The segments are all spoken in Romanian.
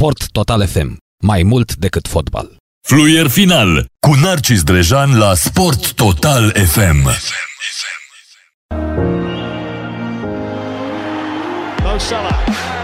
Sport Total FM. Mai mult decât fotbal. Fluier final cu Narcis Drejan la Sport Total FM. Mo Salah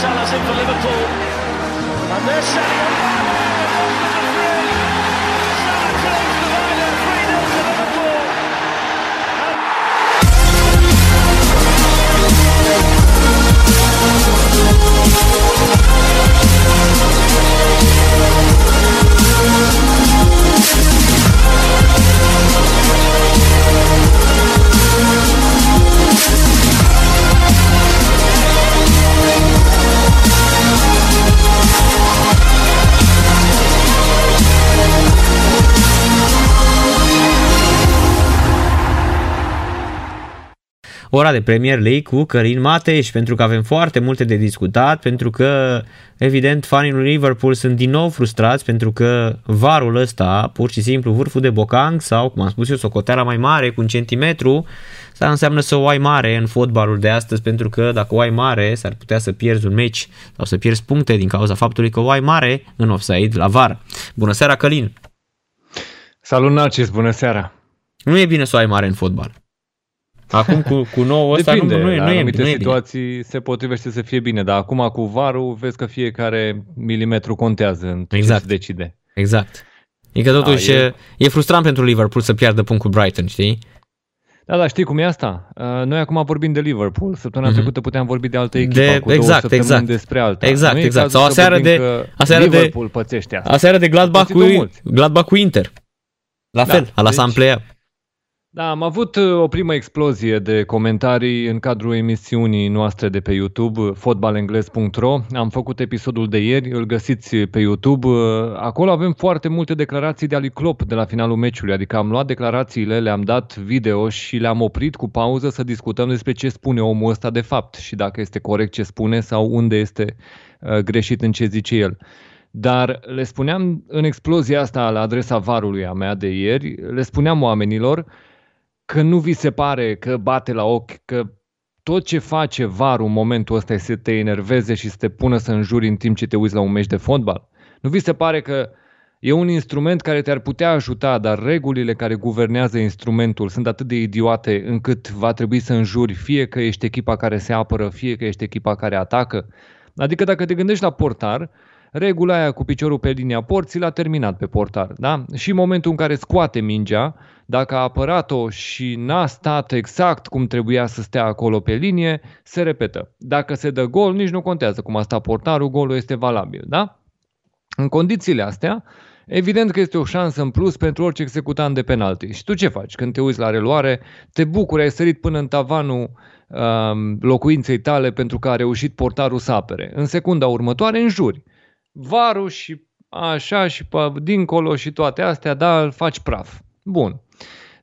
Salah's in for Liverpool. And there's Sadio Mane. Ora de Premier League cu Călin Mateș, pentru că avem foarte multe de discutat, pentru că, evident, fanii lui Liverpool sunt din nou frustrați, pentru că varul ăsta, pur și simplu vârful de bocang sau, cum am spus eu, socoteala mai mare cu un centimetru, Asta înseamnă să o ai mare în fotbalul de astăzi, pentru că dacă o ai mare, s-ar putea să pierzi un meci sau să pierzi puncte din cauza faptului că o ai mare în offside la var. Bună seara, Călin! Salut, Narcis, bună seara! Nu e bine să o ai mare în fotbal. Acum cu, cu nou ăsta Depinde, nu, nu, e, la nu, e, anumite nu e bine. situații se potrivește să fie bine, dar acum cu varul vezi că fiecare milimetru contează în ce Exact. se decide. Exact. E că totuși Da, e... e- e frustrant pentru Liverpool să piardă punct cu Brighton, știi? Da, da, știi cum e asta? Uh, Noi acum vorbim de Liverpool, săptămâna Mhm. trecută puteam vorbi de altă echipă, De- cu două exact, săptămâni exact. despre alta. Exact, Nu e exact. cazul Sau să aseară vorbim de- că aseară de- Liverpool pățește asta. Aseară de Gladbach cu, Pățit-o mulți. Gladbach cu Inter. La Da, fel, la deci- Asamblea. Da, am avut uh, o primă explozie de comentarii în cadrul emisiunii noastre de pe YouTube, fotbalenglez.ro. Am făcut episodul de ieri, îl găsiți pe YouTube. Uh, Acolo avem foarte multe declarații de Ali Klopp de la finalul meciului, adică am luat declarațiile, le-am dat video și le-am oprit cu pauză să discutăm despre ce spune omul ăsta de fapt și dacă este corect ce spune sau unde este uh, greșit în ce zice el. Dar le spuneam în explozia asta la adresa varului a mea de ieri, le spuneam oamenilor că nu vi se pare că bate la ochi, că tot ce face varul în momentul ăsta este să te enerveze și să te pună să înjuri în timp ce te uiți la un meci de fotbal? Nu vi se pare că e un instrument care te-ar putea ajuta, dar regulile care guvernează instrumentul sunt atât de idiote încât va trebui să înjuri fie că ești echipa care se apără, fie că ești echipa care atacă? Adică dacă te gândești la portar, regula aia cu piciorul pe linia porții l-a terminat pe portar, da? Și în momentul în care scoate mingea, dacă a apărat-o și n-a stat exact cum trebuia să stea acolo pe linie, se repetă. Dacă se dă gol, nici nu contează cum a stat portarul, golul este valabil, da? În condițiile astea, evident că este o șansă în plus pentru orice executant de penalti. Și tu ce faci? Când te uiți la reluare, te bucuri, ai sărit până în tavanul um, locuinței tale pentru că a reușit portarul să apere. În secunda următoare, înjuri. Varul și așa și pe dincolo și toate astea, da, îl faci praf. Bun.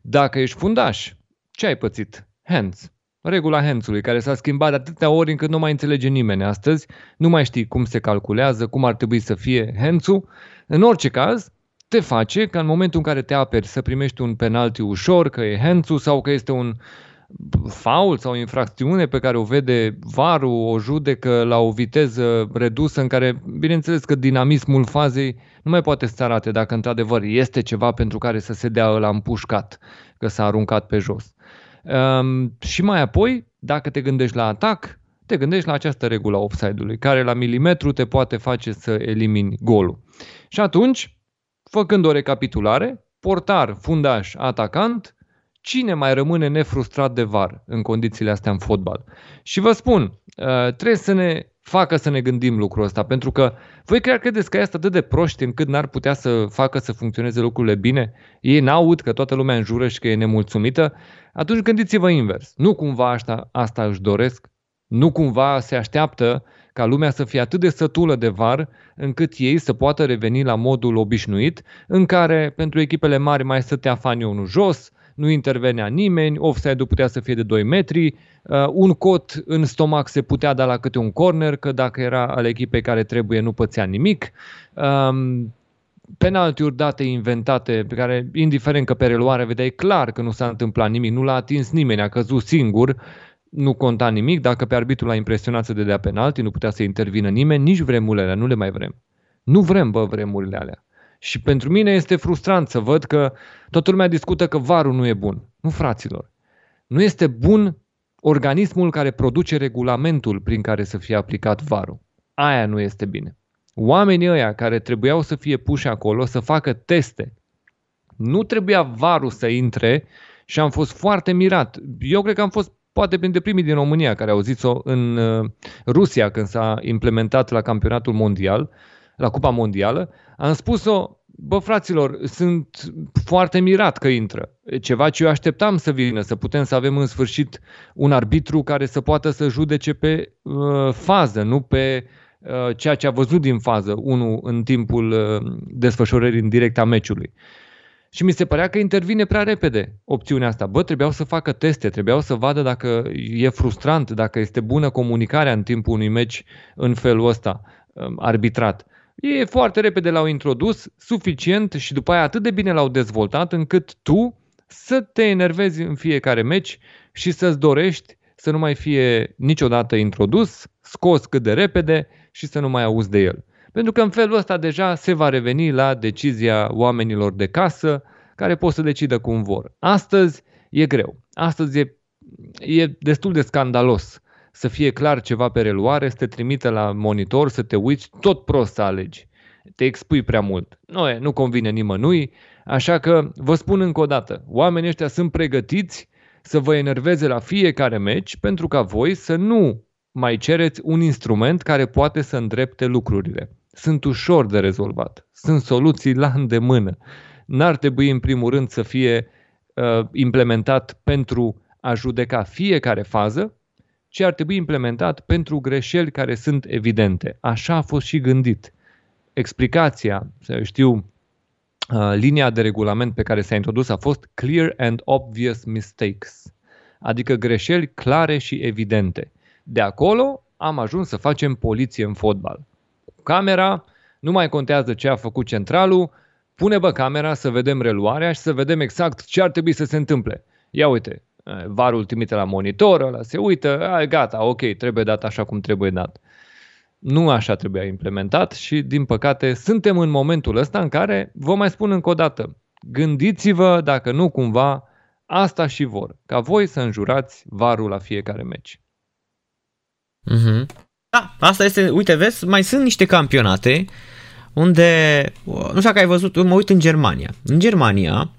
Dacă ești fundaș, ce ai pățit? Hands. Regula hands-ului, care s-a schimbat de atâtea ori încât nu mai înțelege nimeni astăzi, nu mai știi cum se calculează, cum ar trebui să fie hands-ul. În orice caz, te face ca în momentul în care te aperi să primești un penalti ușor, că e hands sau că este un faul sau infracțiune pe care o vede varul, o judecă la o viteză redusă în care, bineînțeles că dinamismul fazei nu mai poate să arate dacă într-adevăr este ceva pentru care să se dea ăla împușcat, că s-a aruncat pe jos. Um, și mai apoi, dacă te gândești la atac, te gândești la această regulă a offside-ului, care la milimetru te poate face să elimini golul. Și atunci, făcând o recapitulare, portar, fundaș, atacant, cine mai rămâne nefrustrat de var în condițiile astea în fotbal? Și vă spun, uh, trebuie să ne facă să ne gândim lucrul ăsta, pentru că voi chiar credeți că este atât de proști încât n-ar putea să facă să funcționeze lucrurile bine? Ei n-aud că toată lumea înjură și că e nemulțumită? Atunci gândiți-vă invers. Nu cumva asta, asta își doresc? Nu cumva se așteaptă ca lumea să fie atât de sătulă de var încât ei să poată reveni la modul obișnuit în care pentru echipele mari mai stătea fanionul jos, nu intervenea nimeni, offside-ul putea să fie de 2 metri, uh, un cot în stomac se putea da la câte un corner, că dacă era al echipei care trebuie nu pățea nimic. Um, penaltiuri date inventate, pe care, indiferent că pe reluare vedeai clar că nu s-a întâmplat nimic, nu l-a atins nimeni, a căzut singur, nu conta nimic, dacă pe arbitru l-a impresionat să dea penalti, nu putea să intervină nimeni, nici vremurile alea, nu le mai vrem. Nu vrem, bă, vremurile alea. Și pentru mine este frustrant să văd că toată lumea discută că varul nu e bun. Nu, fraților. Nu este bun organismul care produce regulamentul prin care să fie aplicat varul. Aia nu este bine. Oamenii ăia care trebuiau să fie puși acolo să facă teste. Nu trebuia varul să intre și am fost foarte mirat. Eu cred că am fost poate printre primii din România care au zis-o în uh, Rusia când s-a implementat la campionatul mondial, la Cupa Mondială, am spus-o, bă fraților, sunt foarte mirat că intră. Ceva ce eu așteptam să vină, să putem să avem în sfârșit un arbitru care să poată să judece pe uh, fază, nu pe uh, ceea ce a văzut din fază, unul în timpul uh, desfășurării în direct a meciului. Și mi se părea că intervine prea repede opțiunea asta. Bă, trebuiau să facă teste, trebuiau să vadă dacă e frustrant, dacă este bună comunicarea în timpul unui meci în felul ăsta um, arbitrat. Ei foarte repede l-au introdus, suficient și după aia atât de bine l-au dezvoltat încât tu să te enervezi în fiecare meci și să-ți dorești să nu mai fie niciodată introdus, scos cât de repede și să nu mai auzi de el. Pentru că în felul ăsta deja se va reveni la decizia oamenilor de casă care pot să decidă cum vor. Astăzi e greu. Astăzi e, e destul de scandalos să fie clar ceva pe reluare, să te trimite la monitor, să te uiți, tot prost să alegi. Te expui prea mult. Nu, e, nu convine nimănui, așa că vă spun încă o dată, oamenii ăștia sunt pregătiți să vă enerveze la fiecare meci pentru ca voi să nu mai cereți un instrument care poate să îndrepte lucrurile. Sunt ușor de rezolvat. Sunt soluții la îndemână. N-ar trebui în primul rând să fie uh, implementat pentru a judeca fiecare fază, ci ar trebui implementat pentru greșeli care sunt evidente. Așa a fost și gândit. Explicația, să știu, uh, linia de regulament pe care s-a introdus a fost clear and obvious mistakes, adică greșeli clare și evidente. De acolo am ajuns să facem poliție în fotbal. Cu camera, nu mai contează ce a făcut centralul, pune bă camera să vedem reluarea și să vedem exact ce ar trebui să se întâmple. Ia uite, varul trimite la monitor, ăla se uită, a, gata, ok, trebuie dat așa cum trebuie dat. Nu așa trebuia implementat și, din păcate, suntem în momentul ăsta în care, vă mai spun încă o dată, gândiți-vă dacă nu cumva asta și vor, ca voi să înjurați varul la fiecare meci. Mm-hmm. Da, asta este, uite, vezi, mai sunt niște campionate unde, nu știu dacă ai văzut, mă uit în Germania. În Germania,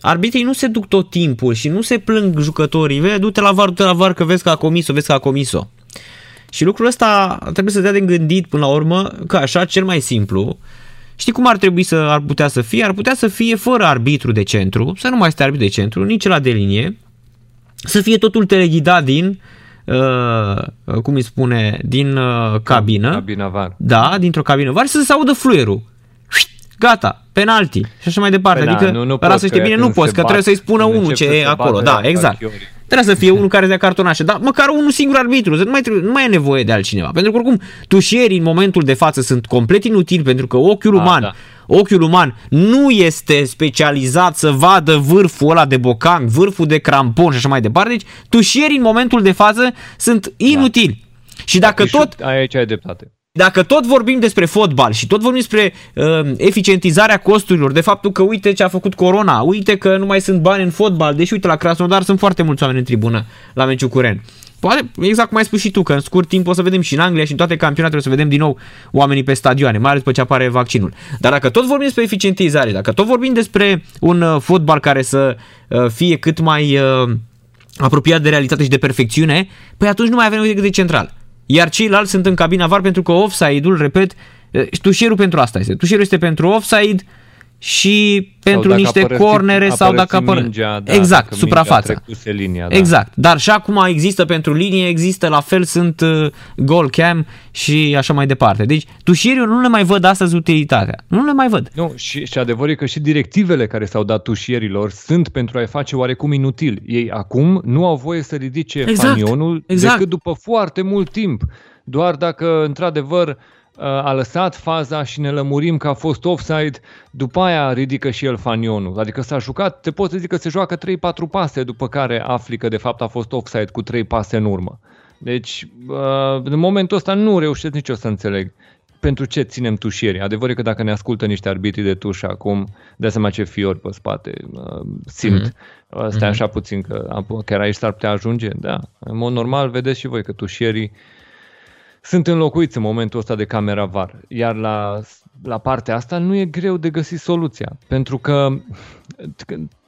arbitrii nu se duc tot timpul și nu se plâng jucătorii, vezi, du-te la var, du-te la var că vezi că a comis-o, vezi că a comis-o. Și lucrul ăsta trebuie să dea de gândit până la urmă, că așa, cel mai simplu, Știi cum ar trebui să ar putea să fie? Ar putea să fie fără arbitru de centru, să nu mai stea arbitru de centru, nici la de linie, să fie totul teleghidat din uh, cum îi spune, din uh, cabină. Cabina var. Da, dintr-o cabină var să se audă fluierul. Gata, penalti și așa mai departe. Păi adică, nu, nu să știi bine, nu poți, că trebuie să-i spună unul ce e acolo. Da, exact. Trebuie să fie unul care dea cartonașe, dar măcar unul singur arbitru, nu mai, trebuie, nu mai e nevoie de altcineva. Pentru că oricum tușierii în momentul de față sunt complet inutili pentru că ochiul A, uman, da. ochiul uman nu este specializat să vadă vârful ăla de bocan, vârful de crampon și așa mai departe. Deci tușierii în momentul de față sunt inutili. Da. Și dacă da, tot... Aici ai dreptate dacă tot vorbim despre fotbal și tot vorbim despre uh, eficientizarea costurilor, de faptul că uite ce a făcut Corona, uite că nu mai sunt bani în fotbal, deși uite la Krasnodar sunt foarte mulți oameni în tribună la meciul cu Ren. Poate, exact cum ai spus și tu, că în scurt timp o să vedem și în Anglia și în toate campionatele o să vedem din nou oamenii pe stadioane, mai ales după ce apare vaccinul. Dar dacă tot vorbim despre eficientizare, dacă tot vorbim despre un uh, fotbal care să uh, fie cât mai uh, apropiat de realitate și de perfecțiune, păi atunci nu mai avem decât de central. Iar ceilalți sunt în cabina VAR pentru că offside-ul, repet, uh, tușierul pentru asta este. Tușierul este pentru offside și pentru dacă niște a părăsit- cornere a sau dacă părăsit apăr... mingea, da, exact, dacă suprafața. mingea trecuse linia, da. Exact, dar și acum există pentru linie, există la fel, sunt uh, goal cam și așa mai departe. Deci tușierii nu le mai văd astăzi utilitatea. Nu le mai văd. Nu, și, și adevărul e că și directivele care s-au dat tușierilor sunt pentru a-i face oarecum inutil. Ei acum nu au voie să ridice Exact, fanionul exact. decât după foarte mult timp. Doar dacă, într-adevăr, a lăsat faza și ne lămurim că a fost offside, după aia ridică și el fanionul. Adică s-a jucat, te poți să zic că se joacă 3-4 pase, după care afli că de fapt a fost offside cu 3 pase în urmă. Deci, uh, în momentul ăsta nu reușesc nici eu să înțeleg pentru ce ținem tușierii. Adevărul e că dacă ne ascultă niște arbitri de tușă acum, de seama ce fiori pe spate uh, simt. Mm-hmm. Stai așa puțin că chiar aici s-ar putea ajunge. Da, în mod normal vedeți și voi că tușierii sunt înlocuiți în momentul ăsta de camera VAR. Iar la, la partea asta nu e greu de găsit soluția. Pentru că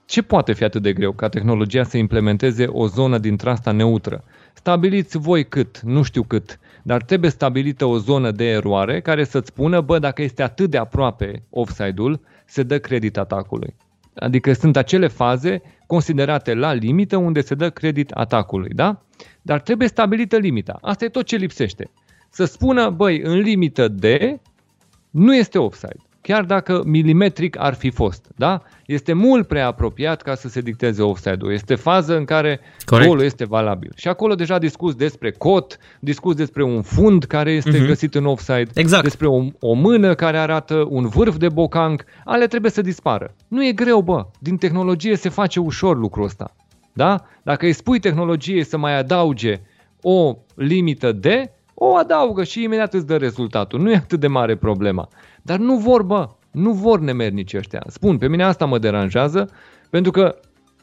ce poate fi atât de greu ca tehnologia să implementeze o zonă dintre asta neutră? Stabiliți voi cât, nu știu cât, dar trebuie stabilită o zonă de eroare care să-ți spună, bă, dacă este atât de aproape offside-ul, se dă credit atacului. Adică sunt acele faze considerate la limită unde se dă credit atacului, da? Dar trebuie stabilită limita. Asta e tot ce lipsește. Să spună, băi, în limită de nu este offside. Chiar dacă milimetric ar fi fost, da? Este mult prea apropiat ca să se dicteze offside-ul. Este fază în care Corect. golul este valabil. Și acolo deja discuți despre cot, discuți despre un fund care este Mhm. găsit în offside, Exact. despre o, o mână care arată un vârf de bocanc. Ale trebuie să dispară. Nu e greu, bă. Din tehnologie se face ușor lucrul ăsta. Da? Dacă îi spui tehnologiei să mai adauge o limită de, o adaugă și imediat îți dă rezultatul. Nu e atât de mare problema. Dar nu vor, bă, nu vor nemernici ăștia. Spun, pe mine asta mă deranjează, pentru că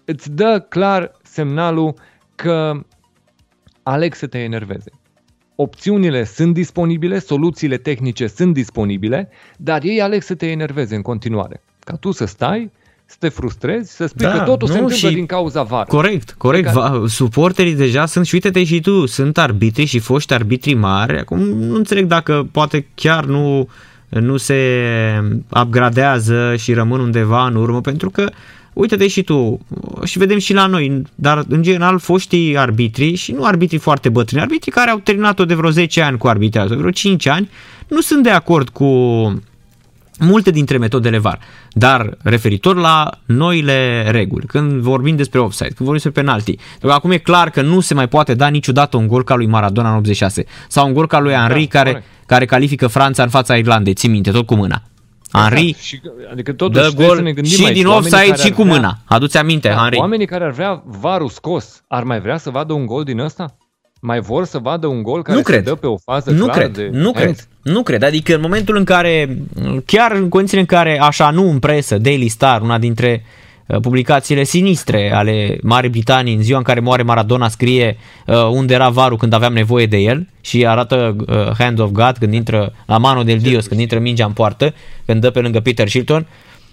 îți dă clar semnalul că aleg să te enerveze. Opțiunile sunt disponibile, soluțiile tehnice sunt disponibile, dar ei aleg să te enerveze în continuare. Ca tu să stai, să te frustrezi, să spui Da, că totul se nu, întâmplă și- din cauza VAR. Corect, corect. Care- Va, suporterii deja sunt, și uite-te și tu, sunt arbitri și foști arbitri mari. Acum nu înțeleg dacă poate chiar nu, nu se upgradează și rămân undeva în urmă, pentru că uite-te și tu, și vedem și la noi, dar în general foștii arbitri și nu arbitrii foarte bătrâni, arbitrii care au terminat-o de vreo 10 ani cu arbitrazul, vreo 5 ani, nu sunt de acord cu multe dintre metodele VAR, dar referitor la noile reguli, când vorbim despre offside, când vorbim despre penalti, pentru că acum e clar că nu se mai poate da niciodată un gol ca lui Maradona în 86 sau un gol ca lui Henry Da, care, corect. care califică Franța în fața Irlandei, ții minte, tot cu mâna. Henry Exact. Și, adică totuși dă trebuie să ne gol gândim și aici, din oamenii offside care și ar cu vrea- mâna. Adu-ți aminte, Da, Henry. oamenii care ar vrea varul scos, ar mai vrea să vadă un gol din ăsta? Mai vor să vadă un gol care Nu se cred. dă pe o fază Nu clară cred, de nu hands? cred, nu cred. Adică în momentul în care, chiar în condițiile în care, așa nu în presă, Daily Star, una dintre uh, publicațiile sinistre ale Marii Britanii, în ziua în care moare Maradona, scrie uh, unde era varul când aveam nevoie de el și arată uh, Hand of God când intră la mano del Dios, când intră mingea în poartă, când dă pe lângă Peter Shilton.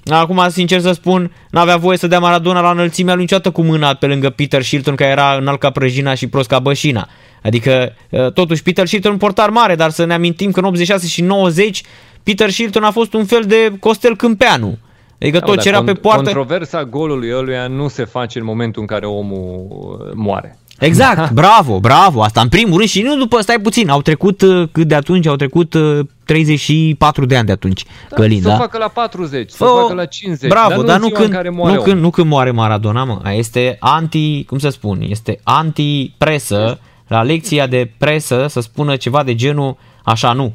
Acum, sincer să spun, n-avea voie să dea Maradona la înălțimea lui niciodată cu mâna pe lângă Peter Shilton, care era înalt ca prăjina și prost ca bășina. Adică, uh, totuși, Peter Shilton un portar mare, dar să ne amintim că în 86 și 90 Peter Shilton a fost un fel de Costel Câmpeanu. Adică Da, tot dar ce era pe con- poartă... Controversa golului ăluia nu se face în momentul în care omul uh, moare. Exact, bravo, bravo, asta în primul rând și nu după, stai puțin, au trecut uh, cât de atunci, au trecut uh, 34 de ani de atunci, Călin, să da? o facă la 40, să Fă- o facă la 50, Bravo, dar nu, dar în nu, ziua când, în care moare nu, când, omul. nu când moare Maradona, mă. Aia Este anti, cum să spun, este anti-presă, la lecția de presă să spună ceva de genul așa nu.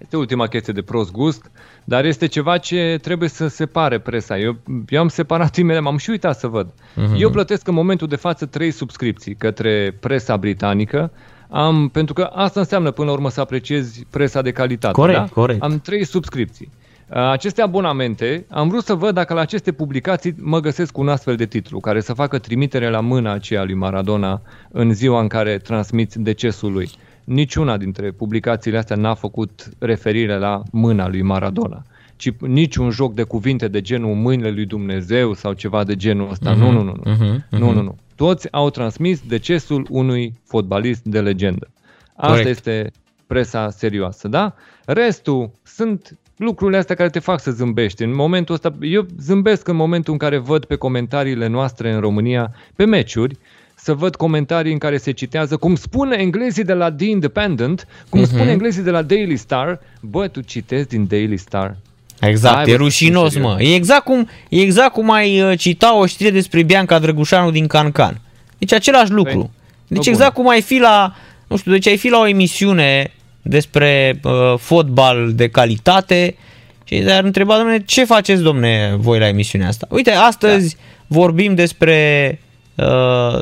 Este ultima chestie de prost gust, dar este ceva ce trebuie să separe presa. Eu, eu am separat imediat, m-am și uitat să văd. Mhm. Uh-huh. Eu plătesc în momentul de față trei subscripții către presa britanică, am, pentru că asta înseamnă până la urmă să apreciezi presa de calitate. Corect, da? corect. Am trei subscripții. Aceste abonamente, am vrut să văd dacă la aceste publicații mă găsesc un astfel de titlu, care să facă trimitere la mâna aceea lui Maradona în ziua în care transmiți decesul lui. Niciuna dintre publicațiile astea n-a făcut referire la mâna lui Maradona, ci niciun joc de cuvinte de genul mâinile lui Dumnezeu sau ceva de genul ăsta. Nu, nu, nu, nu. mhm, Nu, nu, nu. Toți au transmis decesul unui fotbalist de legendă. Asta Corect. este presa serioasă, da? Restul sunt lucrurile astea care te fac să zâmbești. În momentul ăsta, eu zâmbesc în momentul în care văd pe comentariile noastre în România, pe meciuri, să văd comentarii în care se citează, cum spune englezii de la The Independent, cum Mhm. uh-huh. spune englezii de la Daily Star, bă, tu citezi din Daily Star. Exact, Hai, e bă, rușinos, serios. mă. E exact cum, e exact cum ai uh, cita o știre despre Bianca Drăgușanu din Cancan. Deci același lucru. Păi, Deci bă, exact cum ai fi la, nu știu, deci ai fi la o emisiune despre uh, fotbal de calitate și te-ar întreba, domne, ce faceți, domne, voi la emisiunea asta? Uite, astăzi da. vorbim despre uh,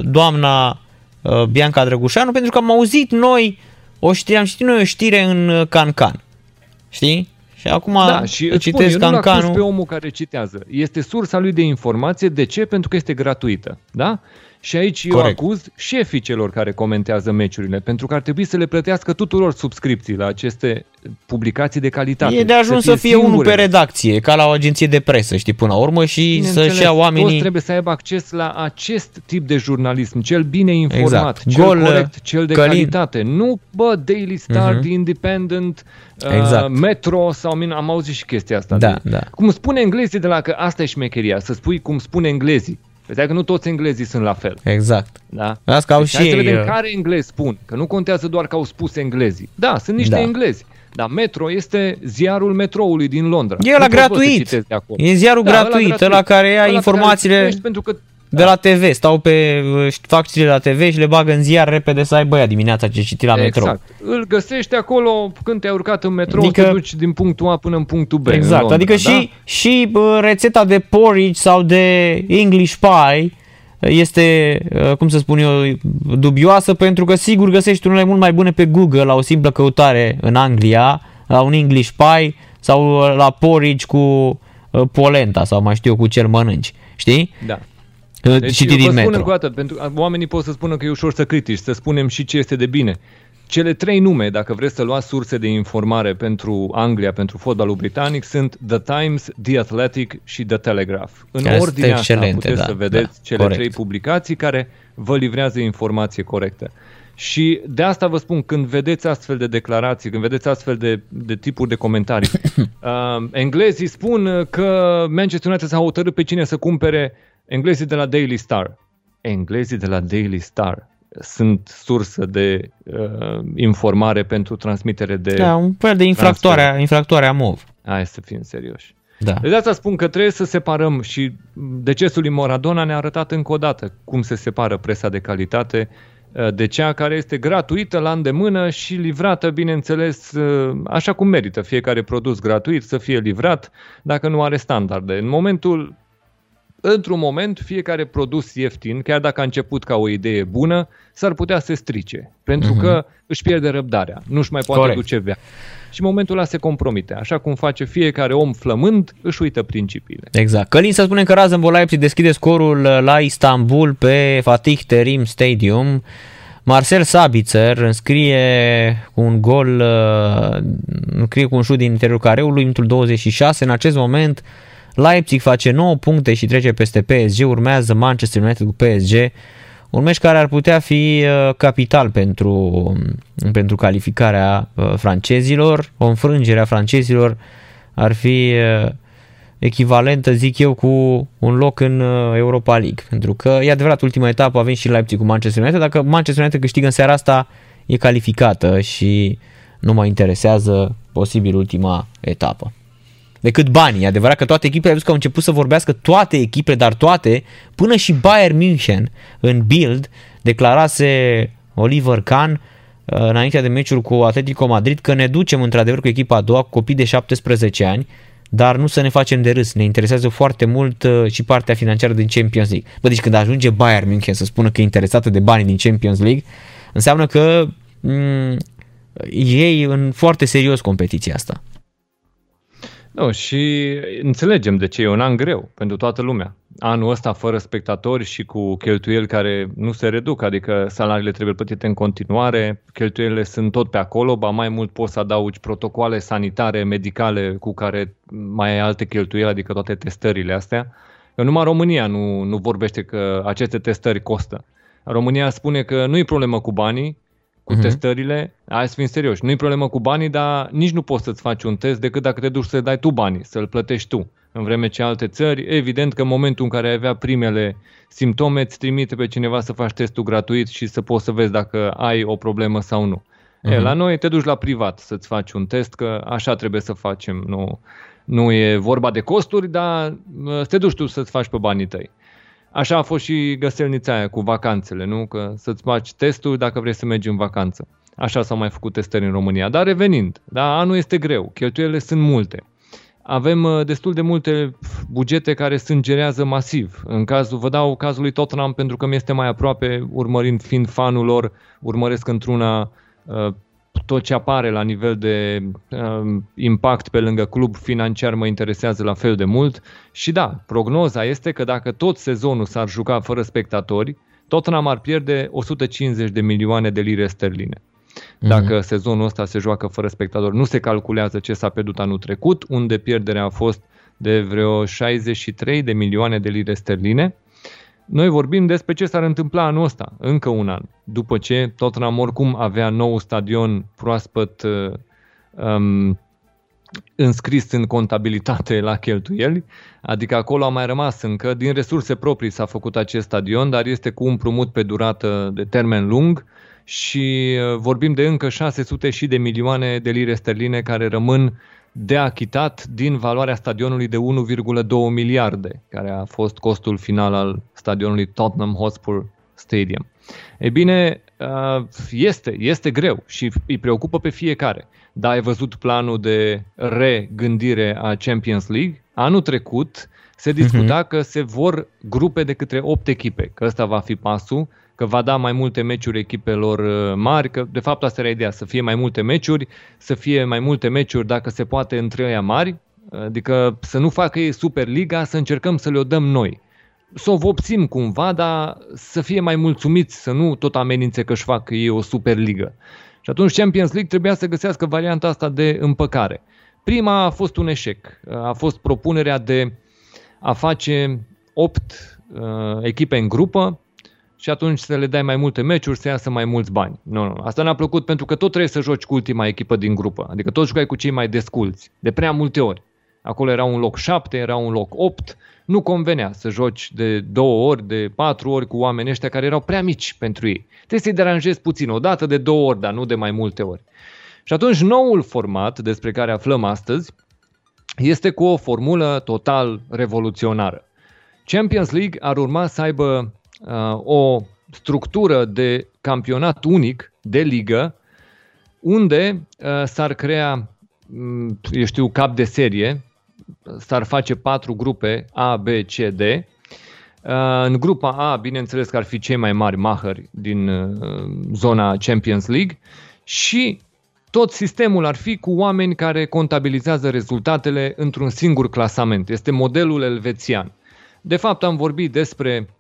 doamna uh, Bianca Drăgușanu pentru că am auzit noi o știre, am citit noi o știre în uh, Cancan. Știi? Și acum Da, și îți spun, citesc eu nu-l acuz Cancanul. pe omul care citează. Este sursa lui de informație. De ce? Pentru că este gratuită. Da? Și aici eu Corect. acuz șefii celor care comentează meciurile, pentru că ar trebui să le plătească tuturor subscripții la aceste publicații de calitate. E de ajuns să fie, unul pe singurele. redacție, ca la o agenție de presă, știi, până la urmă și Bineînțeles, să-și ia Toți oamenii... trebuie să aibă acces la acest tip de jurnalism, cel bine informat, Exact. cel Gol, corect, cel de Călin. calitate. Nu, bă, Daily Star, Mhm. The Independent, uh, Exact. Metro sau mine, am auzit și chestia asta. Da, de, da. Cum spune englezii de la că asta e șmecheria, să spui cum spune englezii. Vedeai că nu toți englezii sunt la fel. Exact. Da? Las că au Deci și hai să ei... vedem uh, care englezi spun, că nu contează doar că au spus englezii. Da, sunt niște Da. englezi. Dar Metro este ziarul metroului din Londra. E la Nu poți, bă, să gratuit. citezi de acolo. E ziarul Da, ăla gratuit, ăla care ia Ăla pe care informațiile- îl citești Pentru că de la TV, stau pe, uh, fac știri la TV și le bagă în ziar repede să aibă ea dimineața ce citi la metro. Exact. Îl găsești acolo când te-ai urcat în metrou, Adică- adică, te duci din punctul A până în punctul B. în Exact, Londra, adică da? și, și uh, rețeta de porridge sau de English pie este, uh, cum să spun eu, dubioasă pentru că sigur găsești unele mult mai bune pe Google la o simplă căutare în Anglia, la un English pie sau la porridge cu uh, polenta sau mai știu eu cu ce mănânci, știi? Da. Deci, Deci Citit eu din vă spun metro. încă o dată, pentru că oamenii pot să spună că e ușor să critici, să spunem și ce este de bine. Cele trei nume, dacă vreți să luați surse de informare pentru Anglia, pentru fotbalul britanic, sunt The Times, The Athletic și The Telegraph. În Care sunt ordinea asta excelente, puteți da, să vedeți da, cele corect. trei publicații care vă livrează informație corectă. Și de asta vă spun, când vedeți astfel de declarații, când vedeți astfel de, de tipuri de comentarii, uh, englezii spun că Manchester United s-a hotărât pe cine să cumpere englezii de la Daily Star. Englezii de la Daily Star sunt sursă de uh, informare pentru transmitere de... Da, un fel de infractoarea, infractoarea MOV. Hai să fim serioși. Da. De asta spun că trebuie să separăm și decesul lui Maradona ne-a arătat încă o dată cum se separă presa de calitate uh, de cea care este gratuită la îndemână și livrată, bineînțeles, uh, așa cum merită. Fiecare produs gratuit să fie livrat dacă nu are standarde. În momentul într-un moment, fiecare produs ieftin, chiar dacă a început ca o idee bună, s-ar putea să se strice, pentru uh-huh. că își pierde răbdarea, nu-și mai poate Corect. duce vea. Și în momentul ăla se compromite. Așa cum face fiecare om flămând, își uită principiile. Exact. Călin să spune că Rasenball Leipzig deschide scorul uh, la Istanbul pe Fatih Terim Stadium. Marcel Sabitzer înscrie cu un gol, uh, înscrie cu un șut din interiorul careului, minutul 26. În acest moment Leipzig face 9 puncte și trece peste PSG, urmează Manchester United cu PSG. Un meci care ar putea fi uh, capital pentru, pentru calificarea uh, francezilor. O înfrângere a francezilor ar fi uh, echivalentă, zic eu, cu un loc în uh, Europa League. Pentru că, e adevărat, ultima etapă avem și Leipzig cu Manchester United. Dacă Manchester United câștigă în seara asta, e calificată și nu mă interesează posibil ultima etapă. Decât banii. E adevărat că toate echipele, ai văzut că au început să vorbească toate echipele, dar toate, până și Bayern München în Bild declarase Oliver Kahn uh, înainte de meciul cu Atletico Madrid că ne ducem într-adevăr cu echipa a doua, cu copii de 17 ani, dar nu să ne facem de râs. Ne interesează foarte mult uh, și partea financiară din Champions League. Bă, deci când ajunge Bayern München să spună că e interesată de banii din Champions League, înseamnă că mm, ei în foarte serios competiția asta. Nu, și înțelegem de ce e un an greu pentru toată lumea. Anul ăsta fără spectatori și cu cheltuieli care nu se reduc, adică salariile trebuie plătite în continuare, cheltuielile sunt tot pe acolo, ba mai mult poți să adaugi protocoale sanitare, medicale cu care mai ai alte cheltuieli, adică toate testările astea. Că numai România nu, nu vorbește că aceste testări costă. România spune că nu e problemă cu banii, cu uh-huh. testările, hai să fim serioși, nu-i problemă cu banii, dar nici nu poți să-ți faci un test decât dacă te duci să dai tu banii, să-l plătești tu. În vreme ce alte țări, evident că în momentul în care ai avea primele simptome, îți trimite pe cineva să faci testul gratuit și să poți să vezi dacă ai o problemă sau nu. Uh-huh. E, la noi te duci la privat să-ți faci un test, că așa trebuie să facem. Nu, nu e vorba de costuri, dar să te duci tu să-ți faci pe banii tăi. Așa a fost și găselnița aia cu vacanțele, nu? Că să-ți faci testul dacă vrei să mergi în vacanță. Așa s-au mai făcut testări în România. Dar revenind, da, anul este greu, cheltuielile sunt multe. Avem uh, destul de multe bugete care sângerează masiv. În cazul, vă dau cazul lui Tottenham pentru că mi este mai aproape, urmărind fiind fanul lor, urmăresc într-una uh, tot ce apare la nivel de uh, impact pe lângă club financiar mă interesează la fel de mult și da, prognoza este că dacă tot sezonul s-ar juca fără spectatori, Tottenham ar pierde 150 de milioane de lire sterline. Mhm. Dacă mm-hmm. sezonul ăsta se joacă fără spectatori, nu se calculează ce s-a pierdut anul trecut, unde pierderea a fost de vreo 63 de milioane de lire sterline. Noi vorbim despre ce s-ar întâmpla anul ăsta, încă un an, după ce Tottenham oricum avea nou stadion proaspăt uh, um, înscris în contabilitate la cheltuieli, adică acolo a mai rămas încă, din resurse proprii s-a făcut acest stadion, dar este cu un prumut pe durată de termen lung și uh, vorbim de încă 600 și de milioane de lire sterline care rămân de achitat din valoarea stadionului de 1,2 miliarde, care a fost costul final al stadionului Tottenham Hotspur Stadium. E bine, uh, este, este greu și îi preocupă pe fiecare. Dar ai văzut planul de regândire a Champions League? Anul trecut se discuta uh-huh. că se vor grupe de către 8 echipe, că ăsta va fi pasul, că va da mai multe meciuri echipelor uh, mari, că de fapt asta era ideea, să fie mai multe meciuri, să fie mai multe meciuri dacă se poate între ăia mari, adică să nu facă ei Superliga, să încercăm să le-o dăm noi. Să o vopsim cumva, dar să fie mai mulțumiți, să nu tot amenințe că își fac ei o Superligă. Și atunci Champions League trebuia să găsească varianta asta de împăcare. Prima a fost un eșec. A fost propunerea de a face 8 uh, echipe în grupă, și atunci să le dai mai multe meciuri, să iasă mai mulți bani. Nu, nu, asta n-a plăcut pentru că tot trebuie să joci cu ultima echipă din grupă. Adică tot jucai cu cei mai desculți, de prea multe ori. Acolo era un loc 7, era un loc 8, nu convenea să joci de două ori, de patru ori cu oameni ăștia care erau prea mici pentru ei. Trebuie să-i deranjezi puțin, o dată de două ori, dar nu de mai multe ori. Și atunci noul format despre care aflăm astăzi este cu o formulă total revoluționară. Champions League ar urma să aibă uh, o structură de campionat unic de ligă unde uh, s-ar crea, um, eu știu, cap de serie, s-ar face patru grupe A, B, C, D. Uh, în grupa A, bineînțeles că ar fi cei mai mari mahări din uh, zona Champions League și tot sistemul ar fi cu oameni care contabilizează rezultatele într-un singur clasament. Este modelul elvețian. De fapt, am vorbit despre Mm,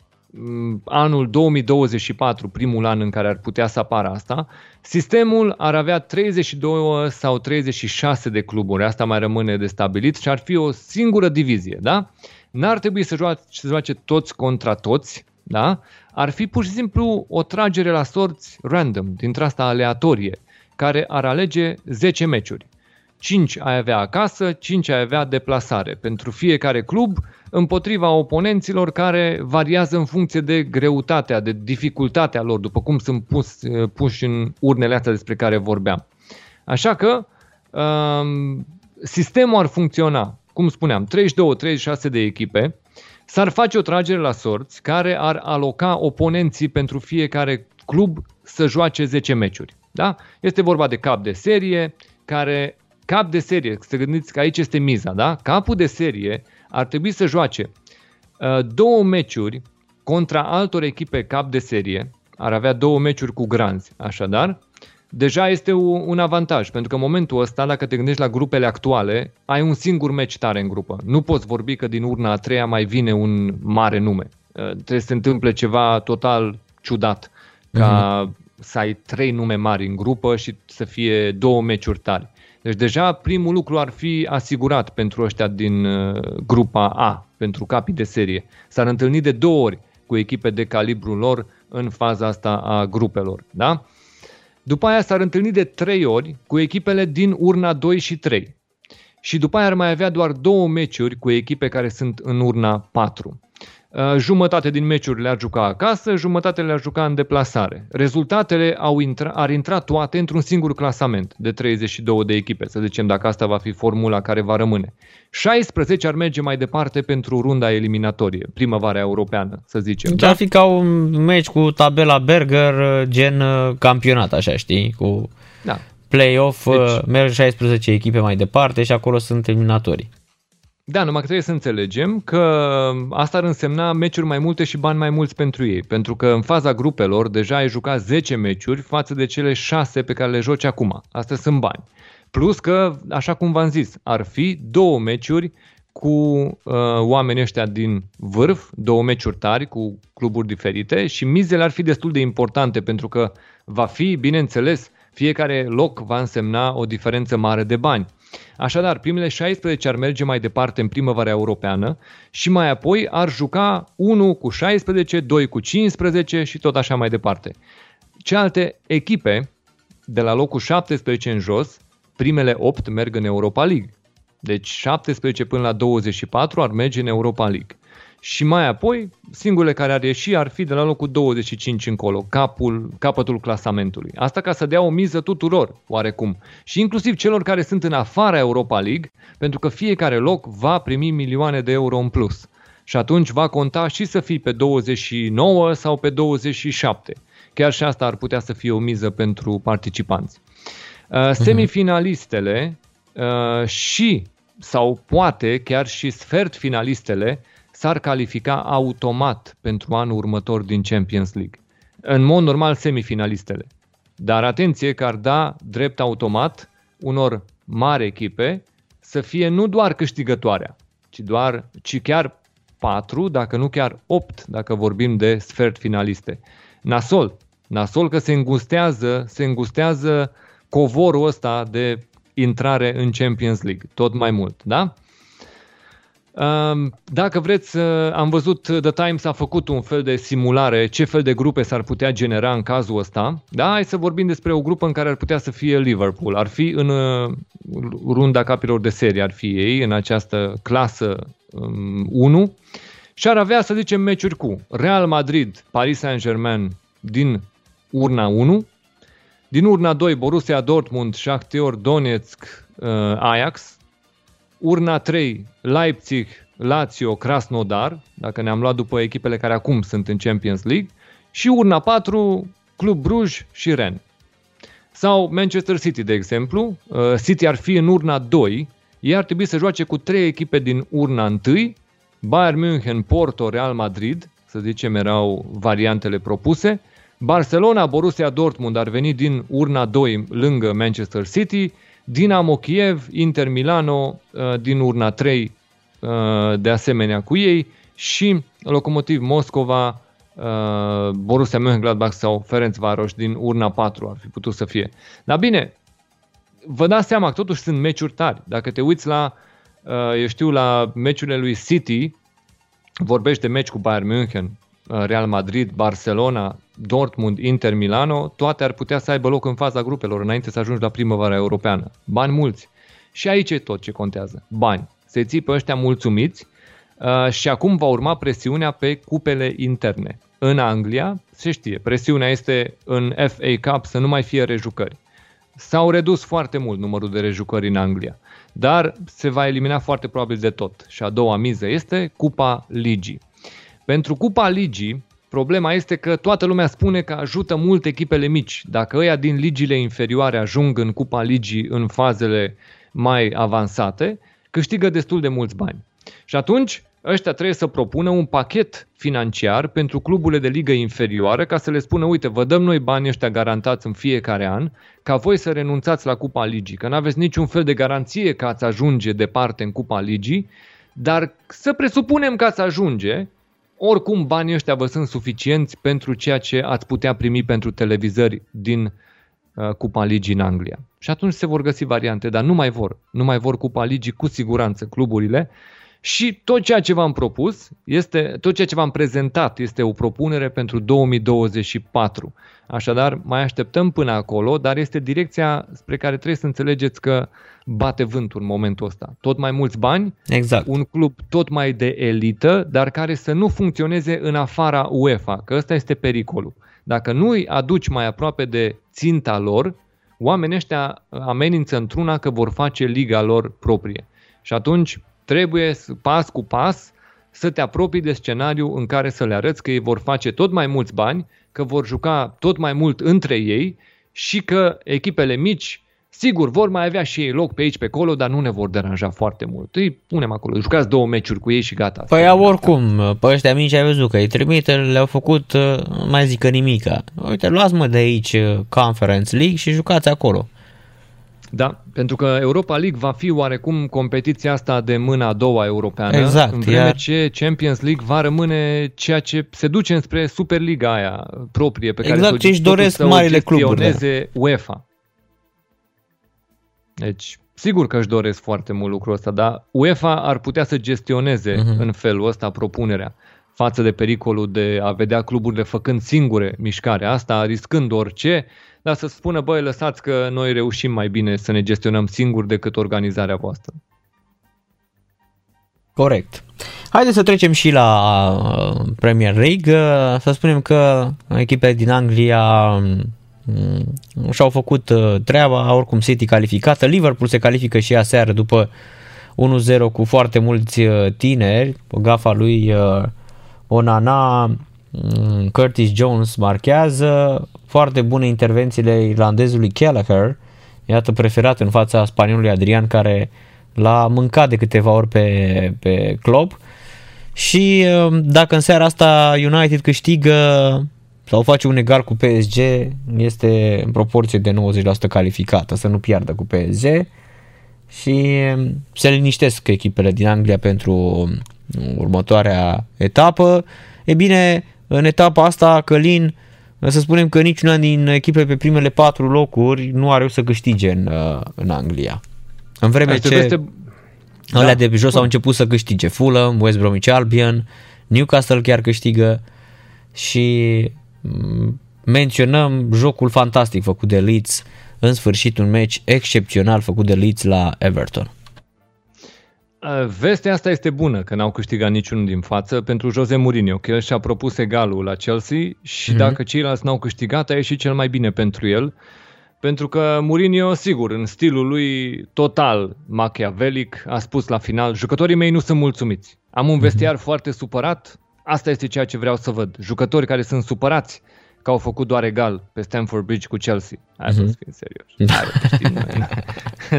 anul 2024, primul an în care ar putea să apară asta, sistemul ar avea 32 sau 36 de cluburi, asta mai rămâne de stabilit și ar fi o singură divizie, da? N-ar trebui să joace, să joace toți contra toți, da? Ar fi pur și simplu o tragere la sorți random, dintre asta aleatorie, care ar alege 10 meciuri. 5 ai avea acasă, 5 ai avea deplasare. Pentru fiecare club, împotriva oponenților care variază în funcție de greutatea, de dificultatea lor, după cum sunt pus, puși în urnele astea despre care vorbeam. Așa că um, sistemul ar funcționa, cum spuneam, 32-36 de echipe, s-ar face o tragere la sorți care ar aloca oponenții pentru fiecare club să joace 10 meciuri. Da? Este vorba de cap de serie, care cap de serie, să gândiți că aici este miza, da? Capul de serie ar trebui să joace uh, două meciuri contra altor echipe cap de serie, ar avea două meciuri cu granzi, așadar, deja este un avantaj, pentru că în momentul ăsta, dacă te gândești la grupele actuale, ai un singur meci tare în grupă. Nu poți vorbi că din urna a treia mai vine un mare nume. Uh, trebuie să se întâmple ceva total ciudat, ca uh-huh. să ai trei nume mari în grupă și să fie două meciuri tari. Deci deja primul lucru ar fi asigurat pentru ăștia din uh, grupa A, pentru capii de serie. S-ar întâlni de două ori cu echipe de calibrul lor în faza asta a grupelor. Da? După aia s-ar întâlni de 3 ori cu echipele din urna 2 și 3. Și după aia ar mai avea doar două meciuri cu echipe care sunt în urna 4. Uh, jumătate din meciuri le-ar juca acasă, jumătate le-ar juca în deplasare. Rezultatele au intra, ar intra toate într-un singur clasament de 32 de echipe, să zicem dacă asta va fi formula care va rămâne. 16 ar merge mai departe pentru runda eliminatorie, primăvara europeană, să zicem. Deci ar fi ca un meci cu tabela Berger, uh, gen uh, campionat, așa știi, cu Da. play-off, Deci- merg 16 echipe mai departe și acolo sunt eliminatorii. Da, numai că trebuie să înțelegem că asta ar însemna meciuri mai multe și bani mai mulți pentru ei, pentru că în faza grupelor deja ai jucat 10 meciuri față de cele 6 pe care le joci acum. Astea sunt bani. Plus că, așa cum v-am zis, ar fi două meciuri cu uh, oamenii ăștia din vârf, două meciuri tari cu cluburi diferite și mizele ar fi destul de importante pentru că va fi, bineînțeles, fiecare loc va însemna o diferență mare de bani. Așadar, primele 16 ar merge mai departe în primăvara europeană și mai apoi ar juca 1 cu 16, 2 cu 15 și tot așa mai departe. Cealaltă echipe, de la locul 17 în jos, primele 8 merg în Europa League. Deci 17 până la 24 ar merge în Europa League. Și mai apoi, singurele care ar ieși ar fi de la locul 25 încolo, capul, capătul clasamentului. Asta ca să dea o miză tuturor, oarecum. Și inclusiv celor care sunt în afara Europa League, pentru că fiecare loc va primi milioane de euro în plus. Și atunci va conta și să fii pe 29 sau pe 27. Chiar și asta ar putea să fie o miză pentru participanți. Uh, Semifinalistele uh, și sau poate chiar și sfert finalistele s-ar califica automat pentru anul următor din Champions League. În mod normal semifinalistele. Dar atenție că ar da drept automat unor mari echipe să fie nu doar câștigătoarea, ci, doar, ci chiar 4, dacă nu chiar 8, dacă vorbim de sfert finaliste. Nasol, nasol că se îngustează, se îngustează covorul ăsta de intrare în Champions League, tot mai mult, da? Um, Dacă vreți, uh, am văzut The Times a făcut un fel de simulare ce fel de grupe s-ar putea genera în cazul ăsta. Da, hai să vorbim despre o grupă în care ar putea să fie Liverpool. Ar fi în uh, runda capilor de serie, ar fi ei în această clasă um, 1 și ar avea, să zicem, meciuri cu Real Madrid, Paris Saint-Germain din urna 1, din urna 2 Borussia Dortmund, Shakhtar Donetsk, uh, Ajax, urna 3 Leipzig, Lazio, Krasnodar, dacă ne-am luat după echipele care acum sunt în Champions League, și urna 4 Club Bruj și Rennes. Sau Manchester City, de exemplu, uh, City ar fi în urna 2, ei ar trebui să joace cu trei echipe din urna 1, Bayern München, Porto, Real Madrid, să zicem erau variantele propuse, Barcelona, Borussia Dortmund ar veni din urna 2 lângă Manchester City, Dinamo Kiev, Inter Milano uh, din urna 3 uh, de asemenea cu ei și Locomotiv Moscova, uh, Borussia Mönchengladbach sau Ferencvaros din urna 4 ar fi putut să fie. Dar bine, vă dați seama că totuși sunt meciuri tari. Dacă te uiți la, eu știu, la meciurile lui City, vorbește meci cu Bayern München, Real Madrid, Barcelona, Dortmund, Inter, Milano, toate ar putea să aibă loc în faza grupelor înainte să ajungi la primăvara europeană. Bani mulți. Și aici e tot ce contează. Bani. Se ții pe ăștia mulțumiți uh, și acum va urma presiunea pe cupele interne. În Anglia, se știe, presiunea este în FA Cup să nu mai fie rejucări. S-au redus foarte mult numărul de rejucări în Anglia, dar se va elimina foarte probabil de tot. Și a doua miză este Cupa Ligii. Pentru Cupa Ligii, problema este că toată lumea spune că ajută mult echipele mici. Dacă ăia din ligiile inferioare ajung în Cupa Ligii în fazele mai avansate, câștigă destul de mulți bani. Și atunci, ăștia trebuie să propună un pachet financiar pentru cluburile de ligă inferioară ca să le spună, uite, vă dăm noi bani ăștia garantați în fiecare an, ca voi să renunțați la Cupa Ligii, că nu aveți niciun fel de garanție că ați ajunge departe în Cupa Ligii, dar să presupunem că ați ajunge, oricum banii ăștia vă sunt suficienți pentru ceea ce ați putea primi pentru televizări din uh, Cupa Ligii în Anglia. Și atunci se vor găsi variante, dar nu mai vor. Nu mai vor Cupa Ligii cu siguranță cluburile Și tot ceea ce v-am propus, este, tot ceea ce v-am prezentat este o propunere pentru 2024. Așadar, mai așteptăm până acolo, dar este direcția spre care trebuie să înțelegeți că bate vântul în momentul ăsta. Tot mai mulți bani, Exact. un club tot mai de elită, dar care să nu funcționeze în afara UEFA, că ăsta este pericolul. Dacă nu îi aduci mai aproape de ținta lor, oamenii ăștia amenință într-una că vor face liga lor proprie. Și atunci trebuie pas cu pas să te apropii de scenariu în care să le arăți că ei vor face tot mai mulți bani, că vor juca tot mai mult între ei și că echipele mici, sigur, vor mai avea și ei loc pe aici, pe acolo, dar nu ne vor deranja foarte mult. Îi punem acolo, jucați două meciuri cu ei și gata. Păi au oricum, pe ăștia mici ai văzut că îi trimite, le-au făcut, uh, nu mai zică nimica. Uite, luați mă de aici uh, Conference League și jucați acolo. Da, pentru că Europa League va fi oarecum competiția asta de mâna a doua europeană, Exact, în vreme iar- ce Champions League va rămâne ceea ce se duce înspre Superliga aia proprie pe care Exact să o- ce își totul doresc să o marile cluburi, da. gestioneze UEFA. Deci, sigur că își doresc foarte mult lucrul ăsta, dar UEFA ar putea să gestioneze Mhm. în felul ăsta propunerea față de pericolul de a vedea cluburile făcând singure mișcarea asta, riscând orice, dar să spună, băi, lăsați că noi reușim mai bine să ne gestionăm singuri decât organizarea voastră. Corect. Haideți să trecem și la uh, Premier League. Uh, Să spunem că echipele din Anglia um, și-au făcut uh, treaba, oricum City calificată. Liverpool se califică și aseară după 1-0 cu foarte mulți uh, tineri. Gafa lui uh, Onana, um, Curtis Jones marchează. Foarte bune intervențiile irlandezului Gallagher. Iată preferat în fața spaniolului Adrian care l-a mâncat de câteva ori pe, pe Klopp. Și uh, dacă în seara asta United câștigă sau face un egal cu PSG, este în proporție de 90% calificată, să nu piardă cu PSG și um, se liniștesc echipele din Anglia pentru um, următoarea etapă. E bine, în etapa asta, Călin, să spunem că niciuna din echipele pe primele patru locuri nu are să câștige în, uh, în Anglia. În vreme Asta ce este- alea Da. de pe jos au început să câștige Fulham, West Bromwich Albion, Newcastle chiar câștigă și mm, menționăm jocul fantastic făcut de Leeds, în sfârșit un meci excepțional făcut de Leeds la Everton. Uh, Vestea asta este bună, că n-au câștigat niciunul din față pentru Jose Mourinho, că el și-a propus egalul la Chelsea și mm-hmm. dacă ceilalți n-au câștigat, a ieșit cel mai bine pentru el. Pentru că Mourinho, sigur, în stilul lui total machiavelic, a spus la final, jucătorii mei nu sunt mulțumiți. Am un vestiar mm-hmm. foarte supărat, asta este ceea ce vreau să văd. Jucători care sunt supărați că au făcut doar egal pe Stamford Bridge cu Chelsea. Hai să fim serios. Hai, bă, știm noi,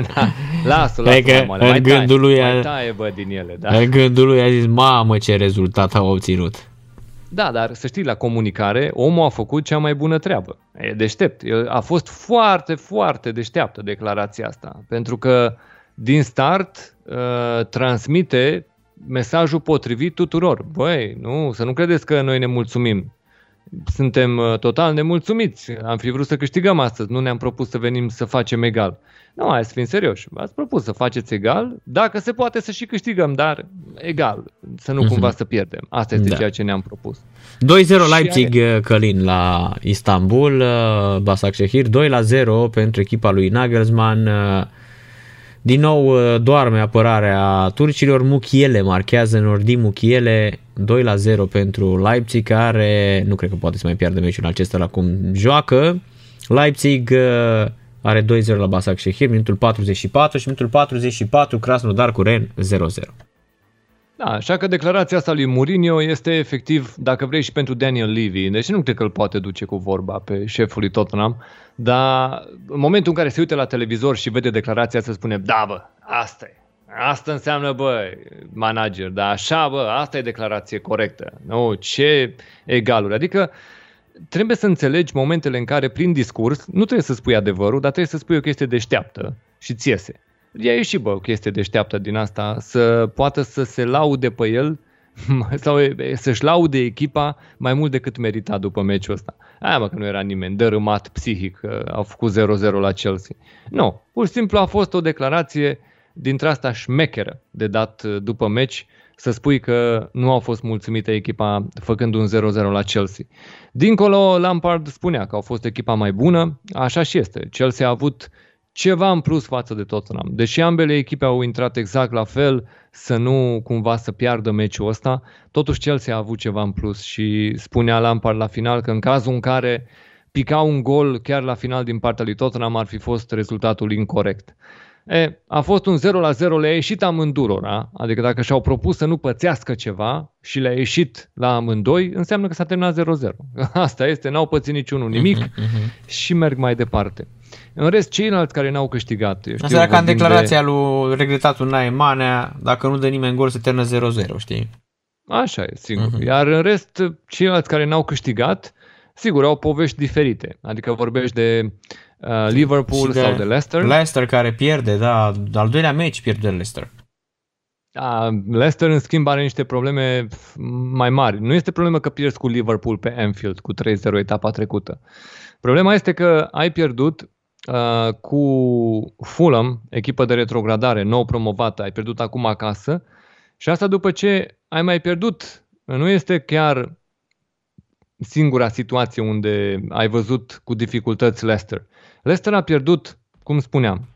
da. Lasă, lasă, Cred că mai moale. în mai taie, gândul lui a- mai taie, bă, din ele, da. Da. În gândul lui a zis, mamă ce rezultat au obținut. Da, dar să știi, la comunicare, omul a făcut cea mai bună treabă. E deștept. El a fost foarte, foarte deșteaptă declarația asta. Pentru că din start uh, transmite mesajul potrivit tuturor. Băi, nu, să nu credeți că noi ne mulțumim. Suntem uh, total nemulțumiți. Am fi vrut să câștigăm astăzi. Nu ne-am propus să venim să facem egal. Nu, hai să fim serioși. V-ați propus să faceți egal. Dacă se poate să și câștigăm, dar egal. Să nu cumva să pierdem. Asta este Da. ceea ce ne-am propus. 2-0 Leipzig Călin la Istanbul, uh, Basakşehir, 2-0 pentru echipa lui Nagelsmann. Uh, Din nou uh, doarme apărarea turcilor, Muchiele marchează Nordi Muchiele 2-0 pentru Leipzig, care nu cred că poate să mai piardă meciul acesta la cum joacă. Leipzig uh, are 2-0 la Basakşehir, minutul 44 și minutul 44 Krasnodar cu Ren 0-0. Da, așa că declarația asta lui Mourinho este efectiv, dacă vrei, și pentru Daniel Levy. Deci nu cred că îl poate duce cu vorba pe șeful lui Tottenham, dar în momentul în care se uită la televizor și vede declarația asta, spune, da bă, asta e. Asta înseamnă, bă, manager, dar așa, bă, asta e declarație corectă. Nu, ce egaluri. Adică trebuie să înțelegi momentele în care, prin discurs, nu trebuie să spui adevărul, dar trebuie să spui o chestie deșteaptă și ți iese. Ea e și, bă, o chestie deșteaptă din asta, să poată să se laude pe el sau e, să-și laude echipa mai mult decât merita după meciul ăsta. Aia, mă, că nu era nimeni dărâmat psihic, că au făcut 0-0 la Chelsea. Nu, pur și simplu a fost o declarație dintre asta șmecheră de dat uh, după meci să spui că nu au fost mulțumite echipa făcând un 0-0 la Chelsea. Dincolo, Lampard spunea că au fost echipa mai bună, așa și este. Chelsea a avut ceva în plus față de Tottenham. Deși ambele echipe au intrat exact la fel, să nu cumva să piardă meciul ăsta, totuși Chelsea a avut ceva în plus și spunea Lampard la final că în cazul în care pica un gol chiar la final din partea lui Tottenham ar fi fost rezultatul incorrect. E, a fost un 0 la 0, le-a ieșit amândurora, adică dacă și-au propus să nu pățească ceva și le-a ieșit la amândoi, înseamnă că s-a terminat 0-0. Asta este, n-au pățit niciunul nimic uh-huh, uh-huh. și merg mai departe. În rest, ceilalți care n-au câștigat... Știu, Asta era ca în declarația de... lui regretatul Nae Manea, dacă nu dă nimeni gol, se termină 0-0, știi? Așa e, sigur. Uh-huh. Iar în rest, ceilalți care n-au câștigat, sigur, au povești diferite. Adică vorbești de uh, Liverpool de sau de Leicester. Leicester care pierde, da, al doilea meci pierde Leicester. Da, Leicester, în schimb, are niște probleme mai mari. Nu este problemă că pierzi cu Liverpool pe Anfield cu 3-0 etapa trecută. Problema este că ai pierdut uh, cu Fulham, echipă de retrogradare, nou promovată, ai pierdut acum acasă și asta după ce ai mai pierdut. Nu este chiar singura situație unde ai văzut cu dificultăți Leicester. Leicester a pierdut, cum spuneam,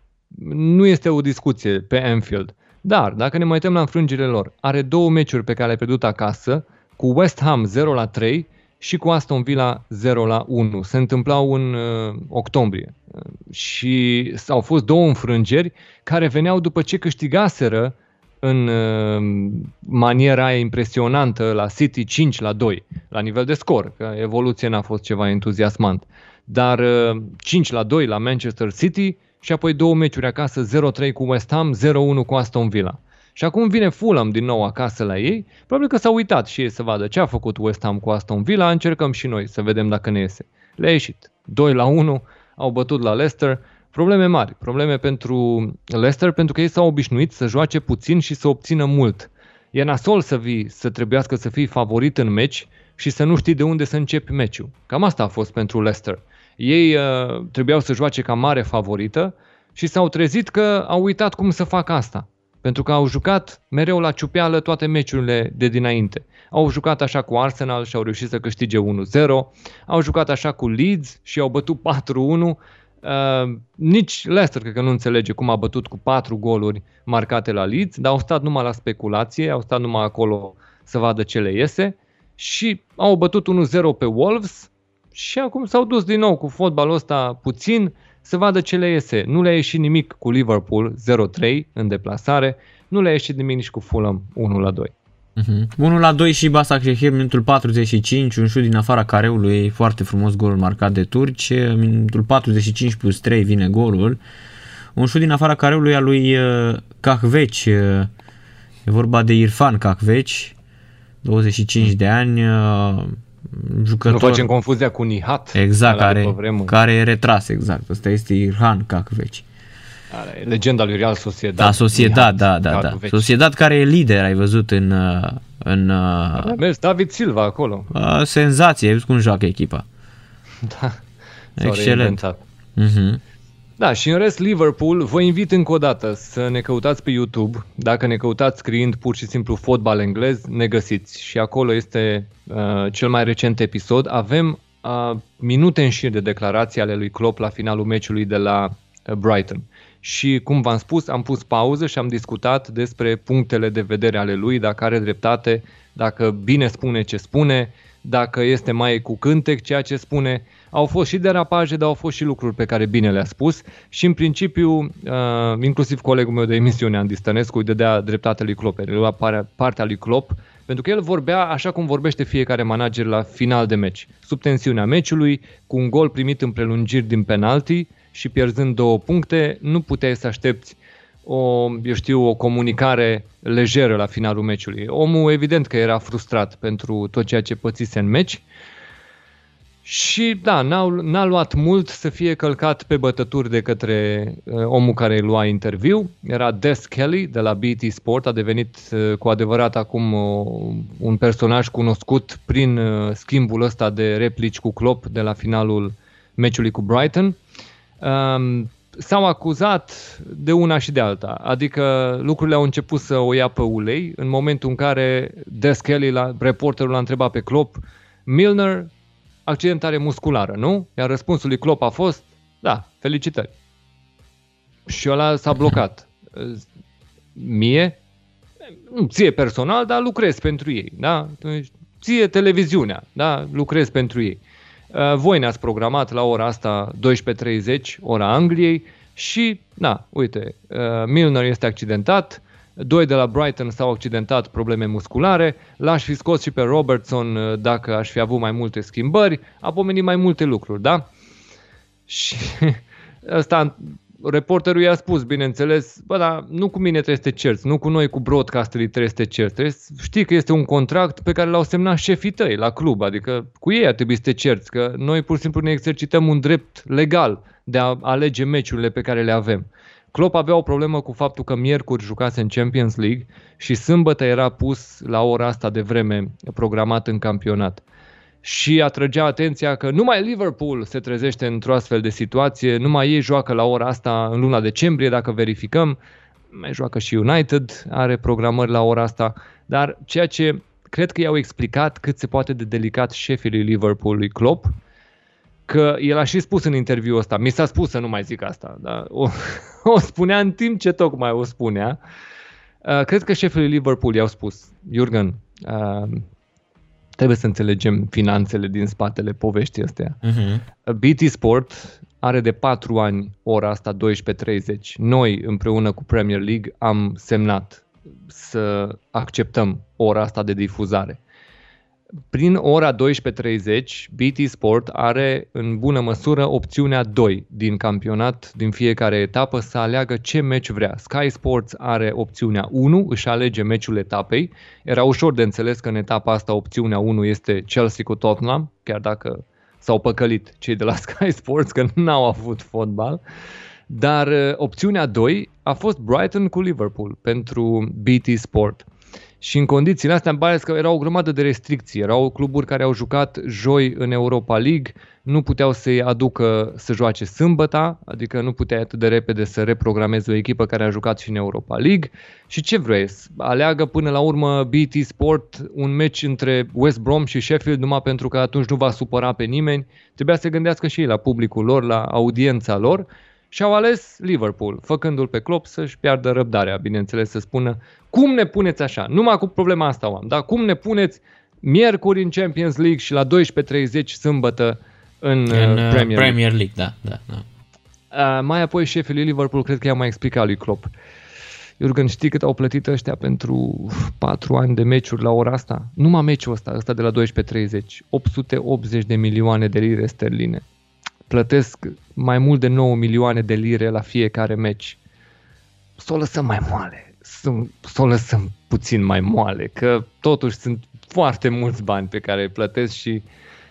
nu este o discuție pe Anfield, dar dacă ne mai uităm la înfrângerile lor, are două meciuri pe care le-a pierdut acasă, cu West Ham 0 la 3 și cu Aston Villa 0 la 1. Se întâmplau în uh, octombrie și au fost două înfrângeri care veneau după ce câștigaseră în uh, maniera impresionantă la City 5 la 2, la nivel de scor, că evoluția n-a fost ceva entuziasmant. Dar uh, 5 la 2 la Manchester City și apoi două meciuri acasă, 0-3 cu West Ham, 0-1 cu Aston Villa. Și acum vine Fulham din nou acasă la ei, probabil că s-au uitat și ei să vadă ce a făcut West Ham cu Aston Villa, încercăm și noi să vedem dacă ne iese. Le-a ieșit. 2 la 1, au bătut la Leicester, Probleme mari, probleme pentru Leicester pentru că ei s-au obișnuit să joace puțin și să obțină mult. E nasol să vii, să trebuiască să fii favorit în meci și să nu știi de unde să începi meciul. Cam asta a fost pentru Leicester. Ei uh, trebuiau să joace ca mare favorită și s-au trezit că au uitat cum să facă asta. Pentru că au jucat mereu la ciupeală toate meciurile de dinainte. Au jucat așa cu Arsenal și au reușit să câștige 1-0, au jucat așa cu Leeds și au bătut 4-1 Uh, nici Leicester cred că nu înțelege cum a bătut cu patru goluri marcate la Leeds, dar au stat numai la speculație, au stat numai acolo să vadă ce le iese. Și au bătut 1-0 pe Wolves și acum s-au dus din nou cu fotbalul ăsta puțin să vadă ce le iese. Nu le-a ieșit nimic cu Liverpool 0-3 în deplasare, nu le-a ieșit nimic nici cu Fulham 1-2. Uh-huh. 1 la 2 și Basa Shehir, minutul 45, un șut din afara careului, foarte frumos gol marcat de turci, minutul 45 plus 3 vine golul, un șut din afara careului al lui Cahveci, uh, e vorba de Irfan Cahveci, 25 de ani, uh, jucător... Nu facem confuzia cu Nihat. Exact, care, care e retras, exact, ăsta este Irfan Cahveci. Legenda lui Real Sociedad. Da, Sociedad, da, da, da. Sociedad care e lider, ai văzut în... Uh, în a mers David Silva acolo. Senzație, ai văzut cum joacă echipa. Da. Excelent. Uh-huh. Da, și în rest Liverpool, vă invit încă o dată să ne căutați pe YouTube. Dacă ne căutați scriind pur și simplu fotbal englez, ne găsiți. Și acolo este uh, cel mai recent episod. Avem uh, minute în șir de declarații ale lui Klopp la finalul meciului de la uh, Brighton și, cum v-am spus, am pus pauză și am discutat despre punctele de vedere ale lui, dacă are dreptate, dacă bine spune ce spune, dacă este mai cu cântec ceea ce spune. Au fost și derapaje, dar au fost și lucruri pe care bine le-a spus și în principiu, uh, inclusiv colegul meu de emisiune, Andy Stănescu, îi dădea dreptate lui Klopp, îi lua partea lui Klopp, pentru că el vorbea așa cum vorbește fiecare manager la final de meci, sub tensiunea meciului, cu un gol primit în prelungiri din penalti, și pierzând două puncte, nu puteai să aștepți o, eu știu, o comunicare lejeră la finalul meciului. Omul evident că era frustrat pentru tot ceea ce pățise în meci și da, n-a, n-a luat mult să fie călcat pe bătături de către uh, omul care îi lua interviu. Era Des Kelly de la BT Sport, a devenit uh, cu adevărat acum uh, un personaj cunoscut prin uh, schimbul ăsta de replici cu Klopp de la finalul meciului cu Brighton. Um, s-au acuzat de una și de alta. Adică lucrurile au început să o ia pe ulei în momentul în care Des Kelly, la, reporterul, l-a întrebat pe Klopp, Milner, accidentare musculară, nu? Iar răspunsul lui Klopp a fost, da, felicitări. Și ăla s-a blocat. Mie? Nu, ție personal, dar lucrez pentru ei, da? Ție televiziunea, da? Lucrez pentru ei. Uh, voi ne-ați programat la ora asta 12.30, ora Angliei și, na, uite, uh, Milner este accidentat, doi de la Brighton s-au accidentat probleme musculare, l-aș fi scos și pe Robertson uh, dacă aș fi avut mai multe schimbări, a pomenit mai multe lucruri, da? Și ăsta reporterul i-a spus, bineînțeles, bă, dar nu cu mine trebuie să te cerți, nu cu noi, cu broadcasterii trebuie să te cerți. Trebuie să știi că este un contract pe care l-au semnat șefii tăi la club, adică cu ei ar trebui să te cerți, că noi pur și simplu ne exercităm un drept legal de a alege meciurile pe care le avem. Klopp avea o problemă cu faptul că miercuri jucase în Champions League și sâmbătă era pus la ora asta de vreme programat în campionat. Și atrăgea atenția că numai Liverpool se trezește într-o astfel de situație, numai ei joacă la ora asta în luna decembrie, dacă verificăm, mai joacă și United, are programări la ora asta, dar ceea ce cred că i-au explicat cât se poate de delicat șefii lui Liverpool, lui Klopp, că el a și spus în interviul ăsta, mi s-a spus să nu mai zic asta, dar o, o spunea în timp ce tocmai o spunea, uh, cred că șefii lui Liverpool i-au spus, Jurgen, uh, trebuie să înțelegem finanțele din spatele poveștii astea. Uh-huh. Mhm. BT Sport are de 4 ani ora asta 12.30. Noi împreună cu Premier League am semnat să acceptăm ora asta de difuzare prin ora 12.30, BT Sport are în bună măsură opțiunea 2 din campionat, din fiecare etapă, să aleagă ce meci vrea. Sky Sports are opțiunea 1, își alege meciul etapei. Era ușor de înțeles că în etapa asta opțiunea 1 este Chelsea cu Tottenham, chiar dacă s-au păcălit cei de la Sky Sports că n-au avut fotbal. Dar uh, opțiunea 2 a fost Brighton cu Liverpool pentru BT Sport. Și în condițiile astea îmi pare că erau o grămadă de restricții. Erau cluburi care au jucat joi în Europa League, nu puteau să-i aducă să joace sâmbăta, adică nu puteai atât de repede să reprogramezi o echipă care a jucat și în Europa League. Și ce vreți? Aleagă până la urmă BT Sport un meci între West Brom și Sheffield numai pentru că atunci nu va supăra pe nimeni. Trebuia să se gândească și ei la publicul lor, la audiența lor și au ales Liverpool, făcându-l pe Klopp să-și piardă răbdarea, bineînțeles, să spună cum ne puneți așa, numai cu problema asta o am, dar cum ne puneți miercuri în Champions League și la 12.30 sâmbătă în, în uh, Premier, Premier League. League. Da, da, da. Uh, mai apoi șefii Liverpool cred că i-a mai explicat lui Klopp. Jurgen, știi cât au plătit ăștia pentru 4 ani de meciuri la ora asta? Numai meciul ăsta, ăsta de la 12.30. 880 de milioane de lire sterline plătesc mai mult de 9 milioane de lire la fiecare meci. Să o lăsăm mai moale, să, să o lăsăm puțin mai moale, că totuși sunt foarte mulți bani pe care îi plătesc și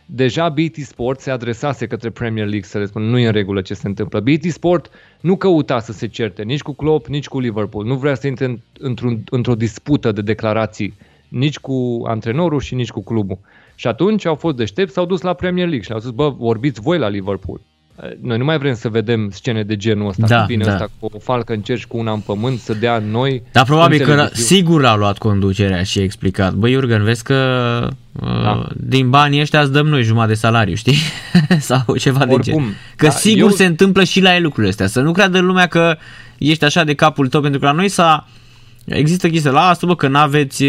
deja BT Sport se adresase către Premier League să le spună nu e în regulă ce se întâmplă. BT Sport nu căuta să se certe nici cu Klopp, nici cu Liverpool. Nu vrea să intre într-o, într-o dispută de declarații nici cu antrenorul și nici cu clubul. Și atunci au fost deștepți, s-au dus la Premier League și au zis, bă, vorbiți voi la Liverpool. Noi nu mai vrem să vedem scene de genul ăsta, da, cu bine da. ăsta cu o falcă în cerș și cu una în pământ, să dea noi... Dar probabil că sigur a luat conducerea și a explicat. Băi, Iurgen, vezi că da. Uh, din banii ăștia îți dăm noi jumătate de salariu, știi? Sau ceva Oricum, de gen. Că da, sigur eu... se întâmplă și la el lucrurile astea. Să nu creadă lumea că ești așa de capul tău, pentru că la noi s-a Există chestia, lasă bă că n-aveți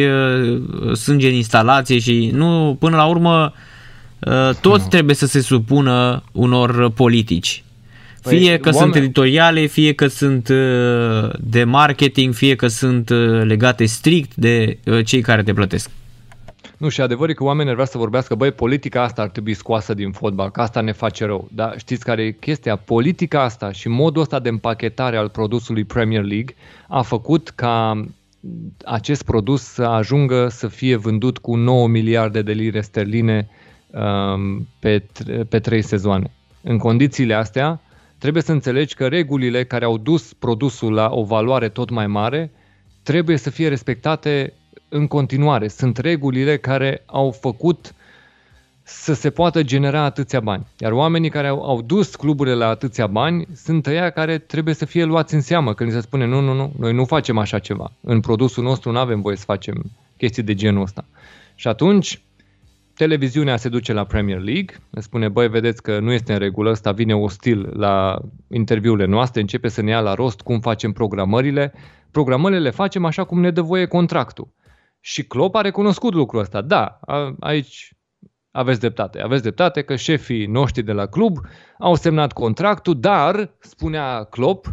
sânge în instalație și nu, până la urmă toți no. trebuie să se supună unor politici. Păi, fie că oameni... sunt editoriale, fie că sunt de marketing, fie că sunt legate strict de cei care te plătesc. Nu, și adevărul că oamenii vrea să vorbească, băi, politica asta ar trebui scoasă din fotbal, că asta ne face rău. Dar știți care e chestia? Politica asta și modul ăsta de împachetare al produsului Premier League a făcut ca acest produs să ajungă să fie vândut cu 9 miliarde de lire sterline um, pe, pe 3 sezoane. În condițiile astea, trebuie să înțelegi că regulile care au dus produsul la o valoare tot mai mare trebuie să fie respectate în continuare. Sunt regulile care au făcut să se poată genera atâția bani. Iar oamenii care au, au dus cluburile la atâția bani sunt ăia care trebuie să fie luați în seamă când se spune nu, nu, nu, noi nu facem așa ceva. În produsul nostru nu avem voie să facem chestii de genul ăsta. Și atunci televiziunea se duce la Premier League, ne spune, băi, vedeți că nu este în regulă, ăsta vine ostil la interviurile noastre, începe să ne ia la rost cum facem programările. Programările le facem așa cum ne dă voie contractul. Și Klopp a recunoscut lucrul ăsta. Da, a, aici aveți dreptate. Aveți dreptate că șefii noștri de la club au semnat contractul, dar, spunea Klopp,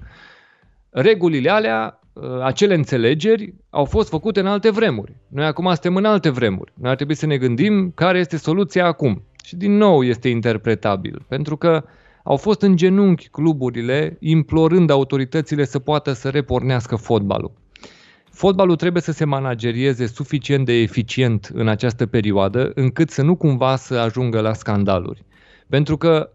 regulile alea, ă, acele înțelegeri au fost făcute în alte vremuri. Noi acum suntem în alte vremuri. Noi ar trebui să ne gândim care este soluția acum. Și din nou este interpretabil, pentru că au fost în genunchi cluburile implorând autoritățile să poată să repornească fotbalul. Fotbalul trebuie să se managerieze suficient de eficient în această perioadă, încât să nu cumva să ajungă la scandaluri. Pentru că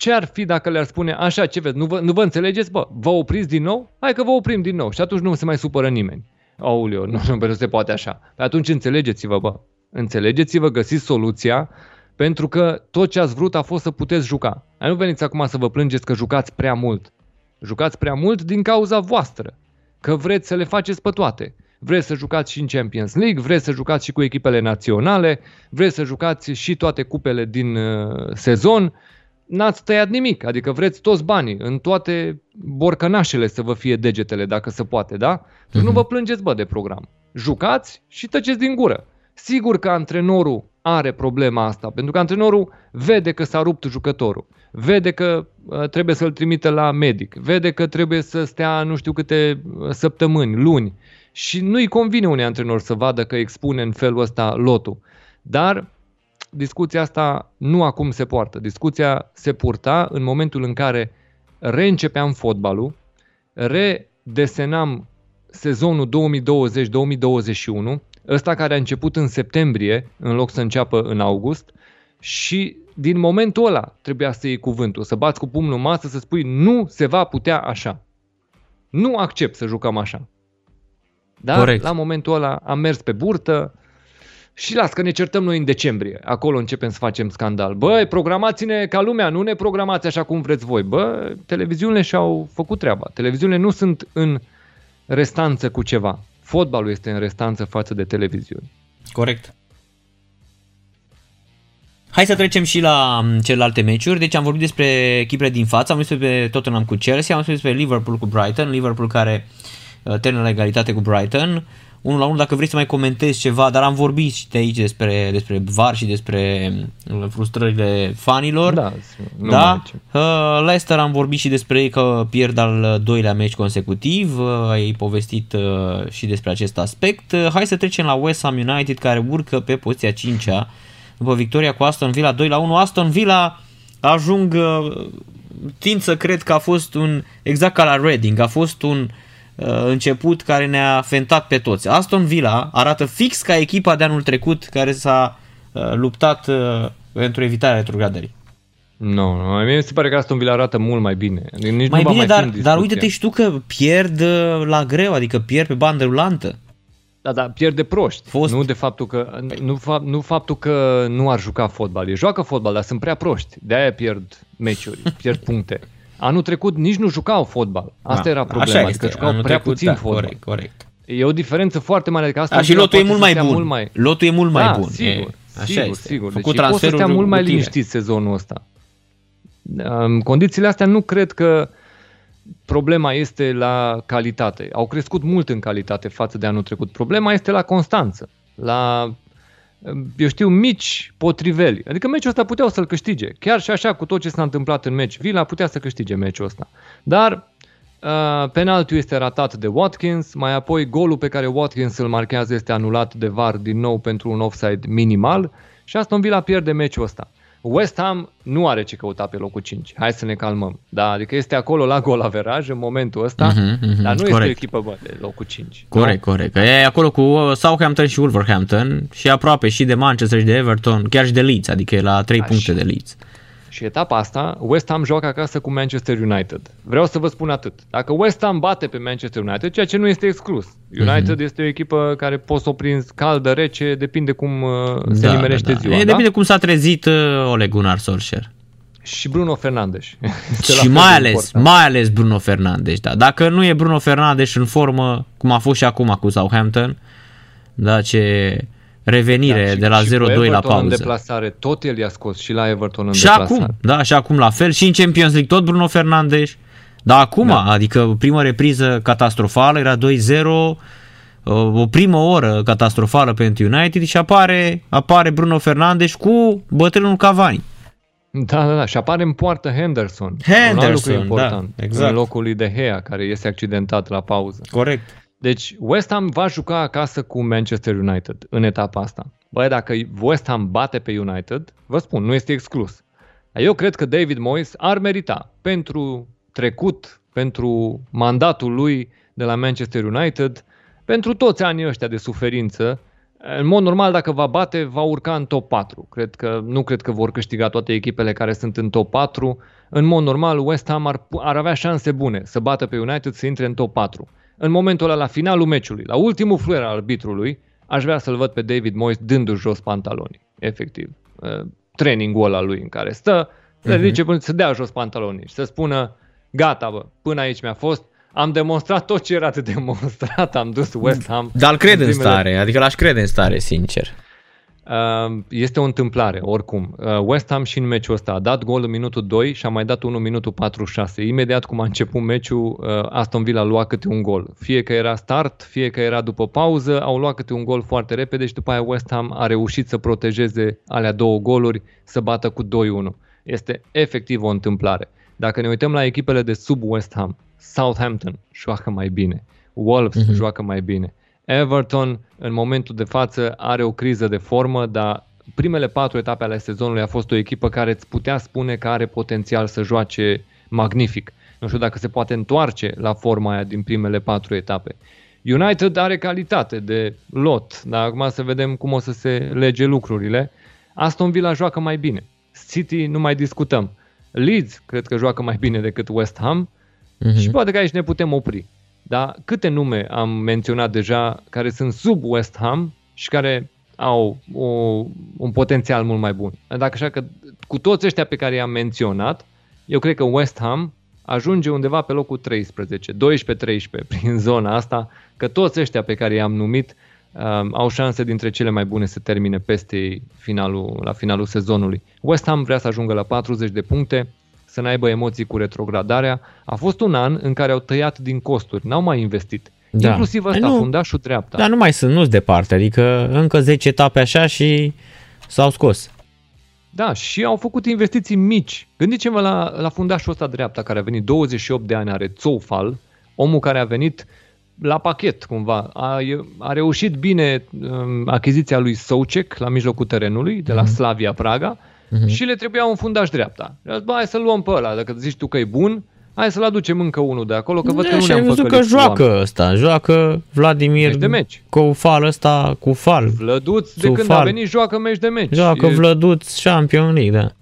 ce ar fi dacă le-ar spune așa, ce vezi, nu vă, nu vă înțelegeți? Bă, vă opriți din nou? Hai că vă oprim din nou și atunci nu se mai supără nimeni. Aulio, nu, nu, nu se poate așa. Pe atunci înțelegeți-vă, bă. Înțelegeți-vă, găsiți soluția, pentru că tot ce ați vrut a fost să puteți juca. Nu veniți acum să vă plângeți că jucați prea mult. Jucați prea mult din cauza voastră că vreți să le faceți pe toate. Vreți să jucați și în Champions League, vreți să jucați și cu echipele naționale, vreți să jucați și toate cupele din uh, sezon, n-ați tăiat nimic, adică vreți toți banii, în toate borcănașele să vă fie degetele, dacă se poate, da? uh-huh. nu vă plângeți, bă, de program. Jucați și tăceți din gură. Sigur că antrenorul are problema asta, pentru că antrenorul vede că s-a rupt jucătorul vede că uh, trebuie să-l trimite la medic, vede că trebuie să stea nu știu câte uh, săptămâni, luni și nu-i convine unui antrenor să vadă că expune în felul ăsta lotul. Dar discuția asta nu acum se poartă. Discuția se purta în momentul în care reîncepeam fotbalul, redesenam sezonul 2020-2021, ăsta care a început în septembrie în loc să înceapă în august și din momentul ăla trebuia să iei cuvântul, să bați cu pumnul în masă, să spui nu se va putea așa. Nu accept să jucăm așa. Dar Corect. la momentul ăla am mers pe burtă și las că ne certăm noi în decembrie. Acolo începem să facem scandal. Băi, programați-ne ca lumea, nu ne programați așa cum vreți voi. Bă, televiziunile și-au făcut treaba. Televiziunile nu sunt în restanță cu ceva. Fotbalul este în restanță față de televiziuni. Corect. Hai să trecem și la mm, celelalte meciuri. Deci am vorbit despre echipele din față, am vorbit despre Tottenham cu Chelsea, am vorbit despre Liverpool cu Brighton, Liverpool care uh, termină la egalitate cu Brighton. Unul la unul, dacă vrei să mai comentezi ceva, dar am vorbit și de aici despre, despre VAR și despre mm, frustrările fanilor. Da, nu da? Uh, Leicester am vorbit și despre ei că pierd al doilea meci consecutiv, uh, ai povestit uh, și despre acest aspect. Uh, hai să trecem la West Ham United care urcă pe poziția 5-a după victoria cu Aston Villa 2 la 1. Aston Villa ajung, uh, tind să cred că a fost un, exact ca la Reading, a fost un uh, început care ne-a fentat pe toți. Aston Villa arată fix ca echipa de anul trecut care s-a uh, luptat uh, pentru evitarea retrogradării. Nu, no, mie mi se pare că Aston Villa arată mult mai bine. Nici mai nu bine, mai dar, dar uite-te și tu că pierd uh, la greu, adică pierd pe bandă rulantă. Da, da, pierde proști. Fost. Nu de faptul că nu, fa, nu faptul că nu ar juca fotbal. E joacă fotbal, dar sunt prea proști. De aia pierd meciuri, pierd puncte. Anul trecut nici nu jucau fotbal. Asta da, era problema, așa adică jucau Anul prea trecut, puțin da, fotbal. Corect, corect. E o diferență foarte mare. Adică asta da, și lotul e mult mai bun. Mult mai... Lotul e mult mai da, bun. Sigur, e, așa sigur, este. sigur. Făcut deci poți să stea mult mai liniștit sezonul ăsta. În condițiile astea nu cred că problema este la calitate. Au crescut mult în calitate față de anul trecut. Problema este la constanță, la, eu știu, mici potriveli. Adică meciul ăsta puteau să-l câștige. Chiar și așa, cu tot ce s-a întâmplat în meci, Villa putea să câștige meciul ăsta. Dar uh, penaltiul este ratat de Watkins, mai apoi golul pe care Watkins îl marchează este anulat de VAR din nou pentru un offside minimal și Aston Villa pierde meciul ăsta. West Ham nu are ce căuta pe locul 5. Hai să ne calmăm. Da, adică este acolo la gol averaj în momentul ăsta, uh-huh, uh-huh, dar nu corect. este o echipă bă, de locul 5. Corect, nu? corect. E acolo cu Southampton și Wolverhampton și aproape și de Manchester și de Everton, chiar și de Leeds, adică e la 3 Așa. puncte de Leeds. Și etapa asta, West Ham joacă acasă cu Manchester United. Vreau să vă spun atât. Dacă West Ham bate pe Manchester United, ceea ce nu este exclus. United mm-hmm. este o echipă care poți să o prinzi caldă, rece, depinde cum uh, se Da, nimerește da, da. ziua. E, da? depinde cum s-a trezit uh, Ole Gunnar Solskjaer. Și Bruno Fernandes. Este la Și fel mai de ales, important. mai ales Bruno Fernandes, da. Dacă nu e Bruno Fernandes în formă, cum a fost și acum cu Southampton, da, ce revenire Da, și- de la și cu 0-2 la Everton în pauză. deplasare, tot el i-a scos și la Everton în Și deplasare. acum, da, și acum la fel, și în Champions League tot Bruno Fernandes. Dar acum, Da. adică prima repriză catastrofală, era 2-0, o primă oră catastrofală pentru United și apare, apare Bruno Fernandes cu bătrânul Cavani. Da, da, da. Și apare în poartă Henderson. un alt Henderson, lucru important. da, exact. În locul lui De Gea, care este accidentat la pauză. Corect. Deci West Ham va juca acasă cu Manchester United în etapa asta. Băi, dacă West Ham bate pe United, vă spun, nu este exclus. Dar Eu cred că David Moyes ar merita pentru trecut, pentru mandatul lui de la Manchester United, pentru toți anii ăștia de suferință. În mod normal, dacă va bate, va urca în top 4. Cred că, nu cred că vor câștiga toate echipele care sunt în top 4. În mod normal, West Ham ar, ar avea șanse bune să bată pe United să intre în top 4. În momentul ăla, la finalul meciului, la ultimul fluier al arbitrului, aș vrea să-l văd pe David Moyes dându-și jos pantalonii, efectiv. Uh, Trainingul ăla lui în care stă, să Mhm. zice, să dea jos pantalonii și să spună, gata bă, până aici mi-a fost, am demonstrat tot ce era de demonstrat, am dus West Ham. Dar îl cred în primele- stare, adică l-aș crede în stare, sincer. Uh, Este o întâmplare, oricum. Uh, West Ham și în meciul ăsta a dat gol în minutul 2 și a mai dat unul în minutul 46. Imediat cum a început meciul, uh, Aston Villa a luat câte un gol. Fie că era start, fie că era după pauză, au luat câte un gol foarte repede și după aia West Ham a reușit să protejeze alea două goluri, să bată cu 2-1. Este efectiv o întâmplare. Dacă ne uităm la echipele de sub West Ham, Southampton joacă mai bine, Wolves uh-huh. joacă mai bine, Everton în momentul de față are o criză de formă, dar primele patru etape ale sezonului a fost o echipă care îți putea spune că are potențial să joace magnific. Nu știu dacă se poate întoarce la forma aia din primele patru etape. United are calitate de lot, dar acum să vedem cum o să se lege lucrurile. Aston Villa joacă mai bine. City nu mai discutăm. Leeds cred că joacă mai bine decât West Ham Mhm. și poate că aici ne putem opri. Dar câte nume am menționat deja care sunt sub West Ham și care au o, un potențial mult mai bun. Dacă așa că cu toți ăștia pe care i-am menționat, eu cred că West Ham ajunge undeva pe locul 13, 12-13 prin zona asta, că toți ăștia pe care i-am numit um, au șanse dintre cele mai bune să termine peste finalul, la finalul sezonului. West Ham vrea să ajungă la 40 de puncte, să n-aibă emoții cu retrogradarea. A fost un an în care au tăiat din costuri, n-au mai investit. Da. Inclusiv ăsta, Nu. fundașul dreapta. Dar nu mai sunt, nu-s departe, adică încă 10 etape așa și s-au scos. Da, și au făcut investiții mici. Gândiți-vă la, la fundașul ăsta dreapta care a venit 28 de ani, are Zoufal, omul care a venit la pachet cumva. A, a reușit bine um, achiziția lui Soucek la mijlocul terenului, de la Slavia Praga, și le trebuia un fundaș dreapta. Și a zis, bă, hai să luăm pe ăla, dacă zici tu că e bun, hai să-l aducem încă unul de acolo, că văd că Da, nu și am ne-am văzut că făcălit cu joacă oameni. ăsta, joacă Vladimir Meci de meci. cu fal ăsta, cu fal. Vlăduț, de Zoufal. când a venit, joacă meci de meci. Joacă E- Vlăduț Champion League, da.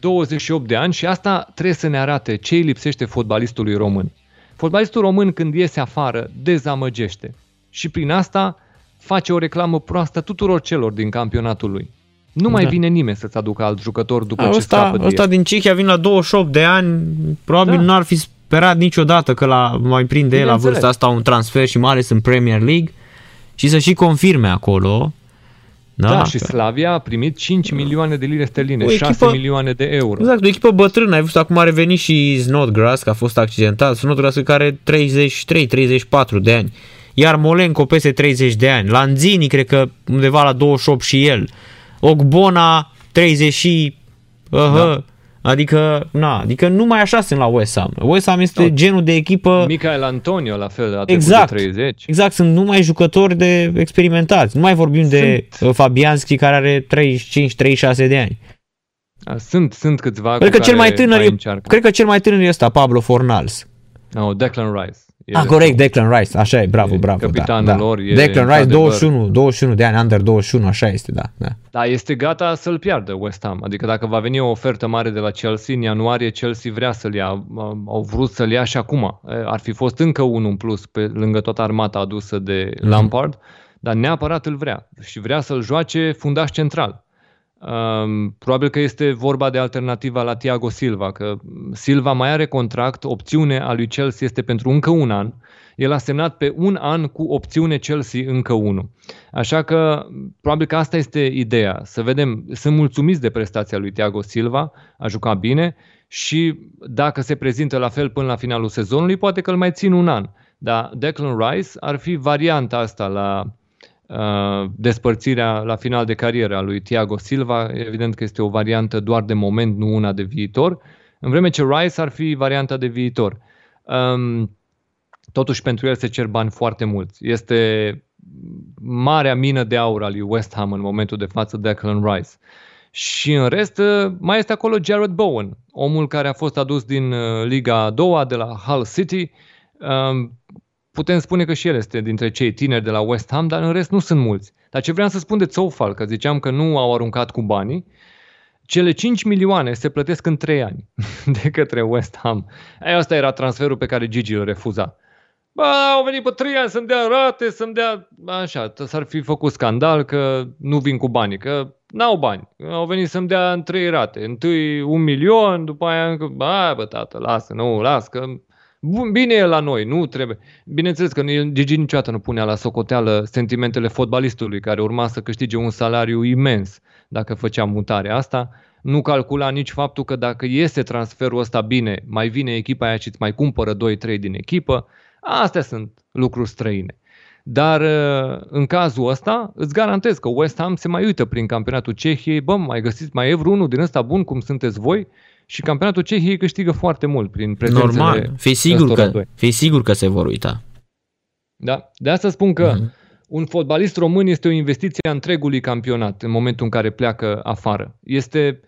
28 de ani și asta trebuie să ne arate ce îi lipsește fotbalistului român. Fotbalistul român când iese afară dezamăgește și prin asta face o reclamă proastă tuturor celor din campionatul lui. Nu mai Da. vine nimeni să-ți aducă alt jucător după ce Ăsta, scapă de ăsta el. din Cehia vine la 28 de ani, probabil Da. n-ar fi sperat niciodată că la mai prinde el la Bineînțeles. vârsta asta un transfer și mai ales în Premier League și să și confirme acolo. Da, Da, și că- Slavia a primit 5 milioane de lire sterline, O 6 echipă- milioane de euro. Exact, o echipă bătrână. Ai văzut acum a revenit și Snodgrass, că a fost accidentat. Snodgrass care are 33-34 de ani. Iar Molenco peste 30 de ani. Lanzini cred că undeva la 28 și el. Ogbona 30 și... Uh, da. Adică, na, adică numai așa sunt la West Ham. West Ham este Da. genul de echipă... Michael Antonio la fel a trecut Exact. de 30. Exact, sunt numai jucători de experimentați. Nu mai vorbim de uh, Fabianski care are 35-36 de ani. Sunt, sunt câțiva Cred cu că cel care mai tânăr mai e, încearcă. cred că cel mai tânăr e ăsta, Pablo Fornals. No, Declan Rice. Ah, corect, Declan Rice, așa e, bravo, E bravo. capitanul da, da. lor, e Declan Rice, într-adevăr- 21, 21 de ani, under 21, așa este, da. da. Da, este gata să-l piardă West Ham. Adică dacă va veni o ofertă mare de la Chelsea, în ianuarie Chelsea vrea să-l ia. Au vrut să-l ia și acum. Ar fi fost încă unul în plus pe lângă toată armata adusă de Lampard, dar neapărat îl vrea. Și vrea să-l joace fundaș central. Um, probabil că este vorba de alternativa la Thiago Silva, că Silva mai are contract, opțiune a lui Chelsea este pentru încă un an. El a semnat pe un an cu opțiune Chelsea încă unul. Așa că probabil că asta este ideea, să vedem, sunt mulțumiți de prestația lui Thiago Silva, a jucat bine și dacă se prezintă la fel până la finalul sezonului, poate că îl mai țin un an. Dar Declan Rice ar fi varianta asta la uh, despărțirea la final de carieră a lui Thiago Silva. Evident că este o variantă doar de moment, nu una de viitor. În vreme ce Rice ar fi varianta de viitor. Um, totuși pentru el se cer bani foarte mulți. Este marea mină de aur al lui West Ham în momentul de față Declan Rice. Și în rest mai este acolo Jared Bowen, omul care a fost adus din uh, Liga a doua de la Hull City. Um, Putem spune că și el este dintre cei tineri de la West Ham, dar în rest nu sunt mulți. Dar ce vreau să spun de Zofal, că ziceam că nu au aruncat cu banii, cele 5 milioane se plătesc în 3 ani de către West Ham. Ei, asta era transferul pe care Gigi îl refuza. Bă, au venit pe 3 ani să-mi dea rate, să-mi dea... Așa, s-ar fi făcut scandal că nu vin cu banii, că n-au bani. Au venit să-mi dea în 3 rate. Întâi un milion, după aia încă... Bă, bă, tată, lasă, nu, lasă, că... Bun, bine e la noi, nu trebuie. Bineînțeles că Gigi niciodată nu punea la socoteală sentimentele fotbalistului care urma să câștige un salariu imens dacă făcea mutarea asta. Nu calcula nici faptul că dacă iese transferul ăsta bine, mai vine echipa aia și îți mai cumpără 2-3 din echipă. Astea sunt lucruri străine. Dar în cazul ăsta îți garantez că West Ham se mai uită prin campionatul Cehiei, bă, mai găsiți, mai e vreunul din ăsta bun cum sunteți voi și campionatul Cehiei câștigă foarte mult prin prezențele Normal, fii sigur, ăstora că, doi. fii sigur că se vor uita. Da? De asta spun că mm-hmm. un fotbalist român este o investiție a întregului campionat în momentul în care pleacă afară. Este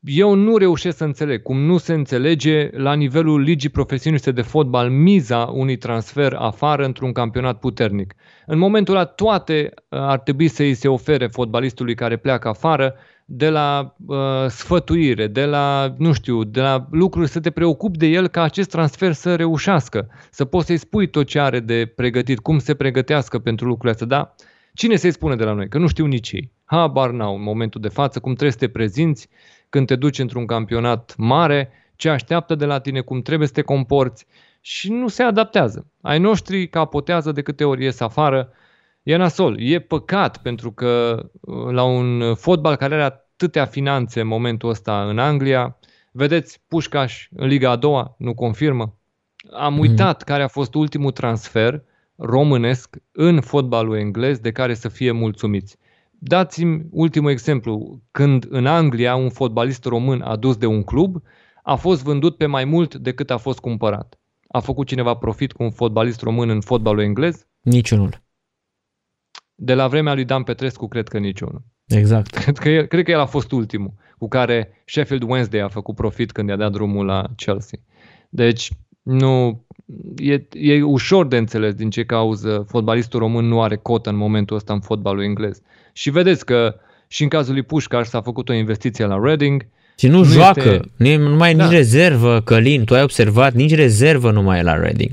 eu nu reușesc să înțeleg cum nu se înțelege la nivelul ligii profesioniste de fotbal miza unui transfer afară într-un campionat puternic. În momentul ăla toate uh, ar trebui să îi se ofere fotbalistului care pleacă afară de la uh, sfătuire, de la, nu știu, de la lucruri, să te preocupi de el ca acest transfer să reușească, să poți să-i spui tot ce are de pregătit, cum se pregătească pentru lucrurile astea, da? Cine să-i spune de la noi? Că nu știu nici ei. Habar n-au în momentul de față, cum trebuie să te prezinți când te duci într-un campionat mare, ce așteaptă de la tine, cum trebuie să te comporți și nu se adaptează. Ai noștri capotează de câte ori ies afară, e nasol. E păcat pentru că la un fotbal care are atâtea finanțe în momentul ăsta în Anglia, vedeți Pușcaș în Liga a doua, nu confirmă. Am uitat care a fost ultimul transfer românesc în fotbalul englez de care să fie mulțumiți. Dați-mi ultimul exemplu. Când în Anglia un fotbalist român adus de un club a fost vândut pe mai mult decât a fost cumpărat. A făcut cineva profit cu un fotbalist român în fotbalul englez? Niciunul. De la vremea lui Dan Petrescu, cred că niciunul. Exact. Cred că, el, cred că el a fost ultimul cu care Sheffield Wednesday a făcut profit când i-a dat drumul la Chelsea. Deci, nu, e, e ușor de înțeles din ce cauză fotbalistul român nu are cotă în momentul ăsta în fotbalul englez. Și vedeți că și în cazul lui Pușcaș s-a făcut o investiție la Reading. Și nu, nu joacă, este... nu mai e da. nici rezervă, Călin, tu ai observat, nici rezervă nu mai e la Reading.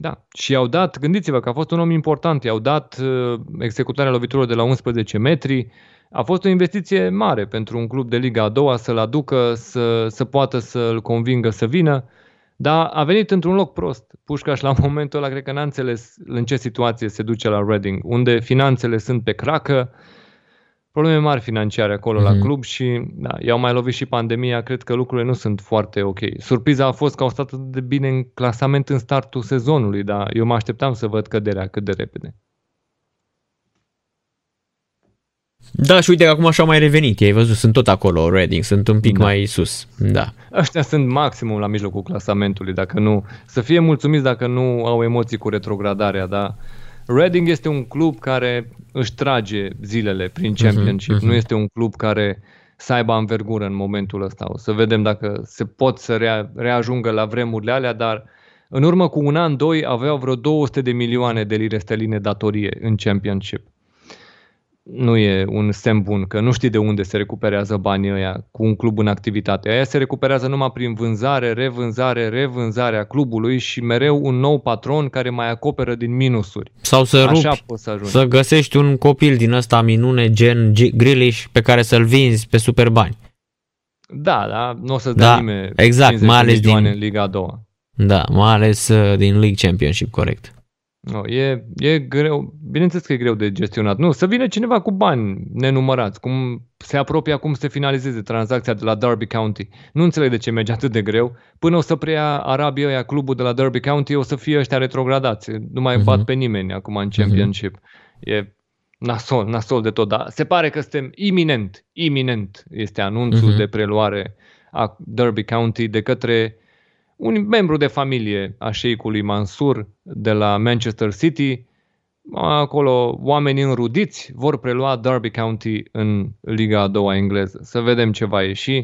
Da, și i-au dat, gândiți-vă că a fost un om important, i-au dat uh, executarea loviturilor de la 11 metri, a fost o investiție mare pentru un club de Liga a doua să-l aducă, să, să poată să-l convingă să vină, dar a venit într-un loc prost. Pușcaș la momentul ăla cred că n-a înțeles în ce situație se duce la Reading, unde finanțele sunt pe cracă, probleme mari financiare acolo mm-hmm. la club și da, i-au mai lovit și pandemia, cred că lucrurile nu sunt foarte ok. Surpriza a fost că au stat atât de bine în clasament în startul sezonului, dar eu mă așteptam să văd căderea cât de repede. Da, și uite că acum așa mai revenit. Ai văzut, sunt tot acolo, Reading, sunt un pic da. mai sus. Da. Ăștia sunt maximum la mijlocul clasamentului, dacă nu, să fie mulțumiți dacă nu au emoții cu retrogradarea, dar Reading este un club care își trage zilele prin Championship, uh-huh, uh-huh. nu este un club care să aibă anvergură în momentul ăsta. O să vedem dacă se pot să rea, reajungă la vremurile alea, dar În urmă cu un an, doi, aveau vreo 200 de milioane de lire sterline datorie în Championship nu e un semn bun, că nu știi de unde se recuperează banii ăia cu un club în activitate. Aia se recuperează numai prin vânzare, revânzare, revânzare a clubului și mereu un nou patron care mai acoperă din minusuri. Sau să Așa rupi, poți să ajungi. să găsești un copil din ăsta minune gen G- Grealish pe care să-l vinzi pe super bani. Da, da, nu o să Da, dea nimeni exact, 50 mai ales de milioane din- în Liga a doua. Da, mai ales uh, din League Championship, corect. No, e, e greu, bineînțeles că e greu de gestionat. Nu, să vină cineva cu bani nenumărați, cum se apropie acum să finalizeze tranzacția de la Derby County. Nu înțeleg de ce merge atât de greu. Până o să preia Arabii ăia clubul de la Derby County, o să fie ăștia retrogradați. Nu mai Mhm. bat pe nimeni acum în Championship. E nasol, nasol de tot, dar se pare că suntem iminent, iminent este anunțul Mhm. de preluare a Derby County de către un membru de familie a șeicului Mansur de la Manchester City. Acolo oameni înrudiți vor prelua Derby County în Liga a doua engleză. Să vedem ce va ieși.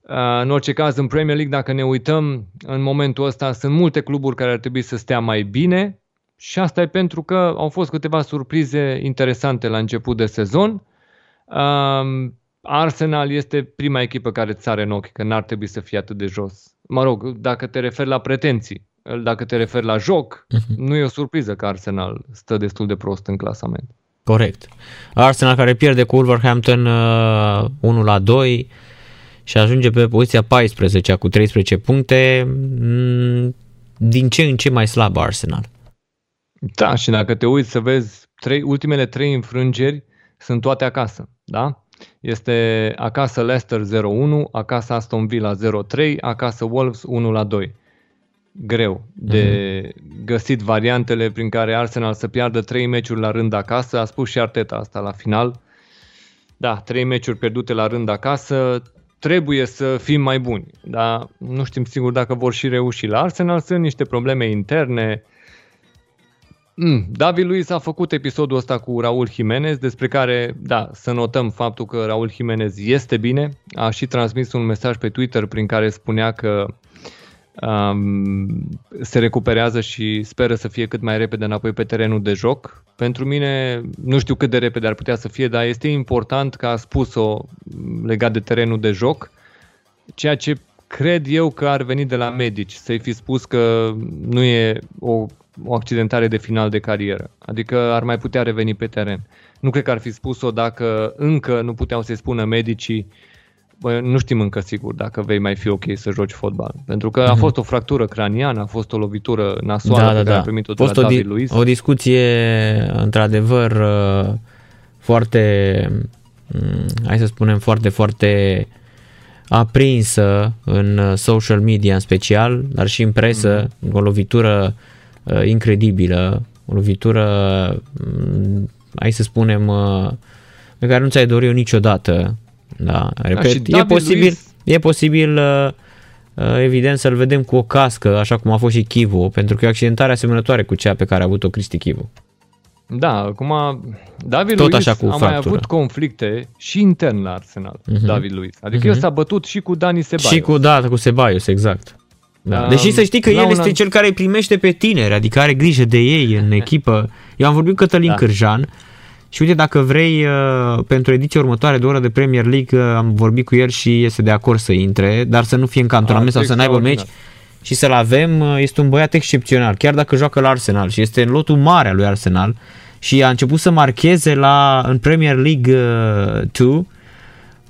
Uh, În orice caz, în Premier League, dacă ne uităm, în momentul ăsta sunt multe cluburi care ar trebui să stea mai bine și asta e pentru că au fost câteva surprize interesante la început de sezon. Um, Arsenal este prima echipă care îți sare în ochi, că n-ar trebui să fie atât de jos. Mă rog, dacă te referi la pretenții, dacă te referi la joc, nu e o surpriză că Arsenal stă destul de prost în clasament. Corect. Arsenal care pierde cu Wolverhampton uh, 1 la 2 și ajunge pe poziția 14 cu 13 puncte. Mm, Din ce în ce mai slab Arsenal. Da, și dacă te uiți să vezi, trei, ultimele trei înfrângeri sunt toate acasă, da? Este acasă Leicester 0-1, acasă Aston Villa 0-3, acasă Wolves 1-2. Greu de găsit variantele prin care Arsenal să piardă trei meciuri la rând acasă. A spus și Arteta asta la final. Da, trei meciuri pierdute la rând acasă. Trebuie să fim mai buni, dar nu știm sigur dacă vor și reuși. La Arsenal sunt niște probleme interne, Mm, David Luiz a făcut episodul ăsta cu Raul Jimenez, despre care, da, să notăm faptul că Raul Jimenez este bine. A și transmis un mesaj pe Twitter prin care spunea că um, se recuperează și speră să fie cât mai repede înapoi pe terenul de joc. Pentru mine, nu știu cât de repede ar putea să fie, dar este important că a spus-o legat de terenul de joc, ceea ce cred eu că ar veni de la medici, să-i fi spus că nu e o o accidentare de final de carieră. Adică ar mai putea reveni pe teren. Nu cred că ar fi spus-o dacă încă nu puteau să-i spună medicii bă, nu știm încă sigur dacă vei mai fi ok să joci fotbal. Pentru că a fost o fractură craniană, a fost o lovitură nasoală da, pe da, care da. a primit-o A de la fost o, David di- Luiz. o discuție într-adevăr uh, foarte, mm, hai să spunem, foarte, foarte aprinsă în uh, social media în special, dar și în presă, Mhm. o lovitură uh, incredibilă, o lovitură, mm, hai să spunem, uh, pe care nu ți-ai dorit niciodată. Da, repet, și e David posibil, Luiz- e posibil uh, uh, evident să-l vedem cu o cască, așa cum a fost și Chivu, pentru că e o accidentare asemănătoare cu cea pe care a avut-o Cristi Chivu. Da, acum David Tot Luiz așa cu a mai fractură. avut conflicte și intern la Arsenal, Mhm. David Luiz. Adică Mhm. el s-a bătut și cu Dani Ceballos. Și cu, da, cu Sebaios, exact. Da. Um, Deși să știi că la el un este an- cel care îi primește pe tineri, adică are grijă de ei în echipă. Eu am vorbit cu Cătălin Da. Cârjan și uite, dacă vrei, uh, pentru ediția următoare de oră de Premier League, uh, am vorbit cu el și este de acord să intre, dar să nu fie în cantonament Ar sau fi să n-aibă meci extraordinar. și să-l avem. Uh, Este un băiat excepțional, chiar dacă joacă la Arsenal și este în lotul mare al lui Arsenal și a început să marcheze la, în Premier League uh, 2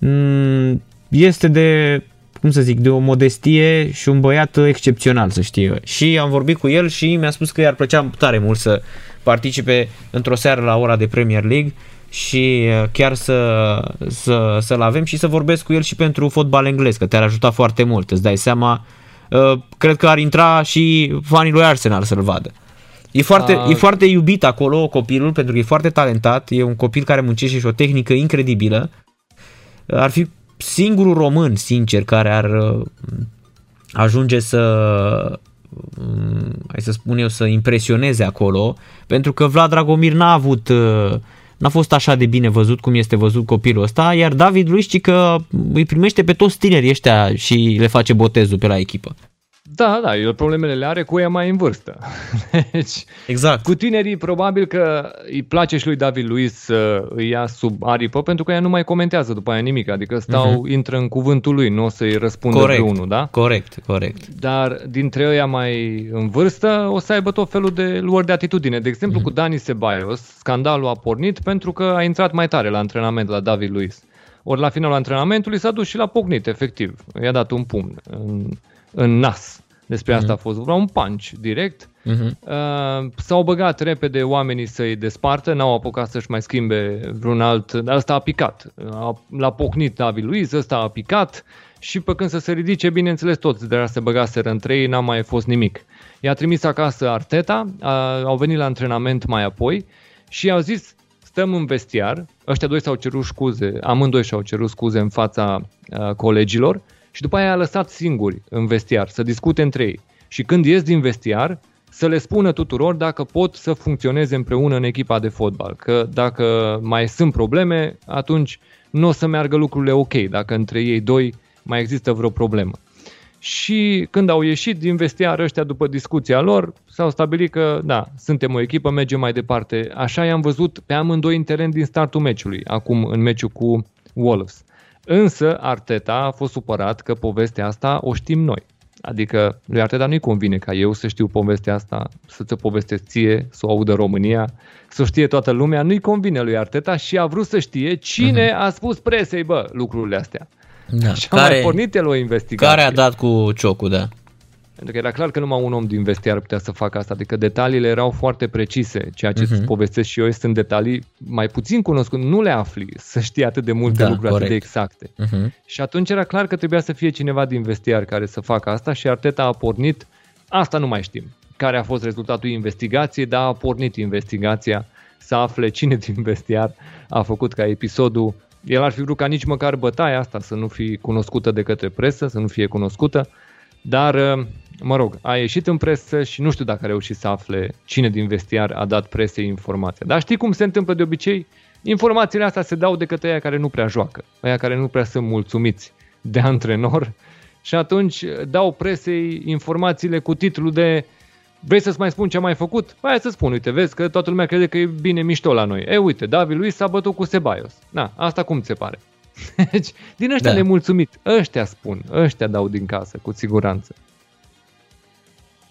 Mm, este de, cum să zic, de o modestie și un băiat excepțional, să știi. Și am vorbit cu el și mi-a spus că i-ar plăcea tare mult să participe într-o seară la ora de Premier League și uh, chiar să, să, să-l avem și să vorbesc cu el și pentru fotbal englez, că te-ar ajuta foarte mult, îți dai seama. Uh, Cred că ar intra și fanii lui Arsenal să-l vadă. E foarte, A- e foarte iubit acolo copilul pentru că e foarte talentat, e un copil care muncește și o tehnică incredibilă. Ar fi singurul român, sincer, care ar uh, ajunge să um, hai să spun eu, să impresioneze acolo, pentru că Vlad Dragomir n-a avut uh, n-a fost așa de bine văzut cum este văzut copilul ăsta, iar David Luiz ci că îi primește pe toți tinerii ăștia și le face botezul pe la echipă. Da, da, el problemele le are cu ea mai în vârstă. Deci, Exact. cu tinerii probabil că îi place și lui David Luiz să îi ia sub aripă pentru că ea nu mai comentează după aia nimic, adică stau, uh-huh. intră în cuvântul lui, nu o să-i răspundă Corect. vreunul, da? Corect, corect. Dar dintre ăia mai în vârstă o să aibă tot felul de luări de atitudine. De exemplu, cu Dani Ceballos, scandalul a pornit pentru că a intrat mai tare la antrenament la David Luiz. Ori la finalul antrenamentului s-a dus și l-a pocnit, efectiv. I-a dat un pumn în, în nas. Despre asta a fost vorba, un punch direct. Uh-huh. Uh, s-au băgat repede oamenii să-i despartă, n-au apucat să-și mai schimbe vreun alt... Dar ăsta a picat. A, l-a pocnit David Luiz, ăsta a picat și pe când să se ridice, bineînțeles, toți de se băgaseră între ei, n-a mai fost nimic. I-a trimis acasă Arteta, a, au venit la antrenament mai apoi și au zis, stăm în vestiar, ăștia doi s-au cerut scuze, amândoi și-au cerut scuze în fața a, colegilor și după aia a lăsat singuri în vestiar să discute între ei. Și când ies din vestiar, să le spună tuturor dacă pot să funcționeze împreună în echipa de fotbal. Că dacă mai sunt probleme, atunci nu o să meargă lucrurile ok, dacă între ei doi mai există vreo problemă. Și când au ieșit din vestiar ăștia după discuția lor, s-au stabilit că, da, suntem o echipă, mergem mai departe. Așa i-am văzut pe amândoi în teren din startul meciului, acum în meciul cu Wolves. Însă Arteta a fost supărat că povestea asta o știm noi. Adică lui Arteta nu-i convine ca eu să știu povestea asta, să ți-o povestesc ție, să o audă România, să o știe toată lumea. Nu-i convine lui Arteta și a vrut să știe cine uh-huh. a spus presei, bă, lucrurile astea. Da. Și a mai pornit el o investigație. care a dat cu ciocul, da. Pentru că era clar că numai un om din vestiar putea să facă asta, adică detaliile erau foarte precise. Ceea ce uh-huh. îți povestesc și eu sunt detalii mai puțin cunoscute, nu le afli să știi atât de multe Da, lucruri corect. atât de exacte. Uh-huh. Și atunci era clar că trebuia să fie cineva din vestiar care să facă asta și Arteta a pornit, asta nu mai știm, care a fost rezultatul investigației, dar a pornit investigația să afle cine din vestiar a făcut ca episodul el ar fi vrut ca nici măcar bătaia asta să nu fie cunoscută de către presă, să nu fie cunoscută, dar, mă rog, a ieșit în presă și nu știu dacă a reușit să afle cine din vestiar a dat presei informația. Dar știi cum se întâmplă de obicei? Informațiile astea se dau de către aia care nu prea joacă, aia care nu prea sunt mulțumiți de antrenor și atunci dau presei informațiile cu titlul de Vrei să-ți mai spun ce am mai făcut? Hai să spun, uite, vezi că toată lumea crede că e bine mișto la noi. E, uite, David Luiz s-a bătut cu Sebaios. Na, asta cum ți se pare? Deci, din ăștia Da. da. nemulțumit, ăștia spun, ăștia dau din casă, cu siguranță.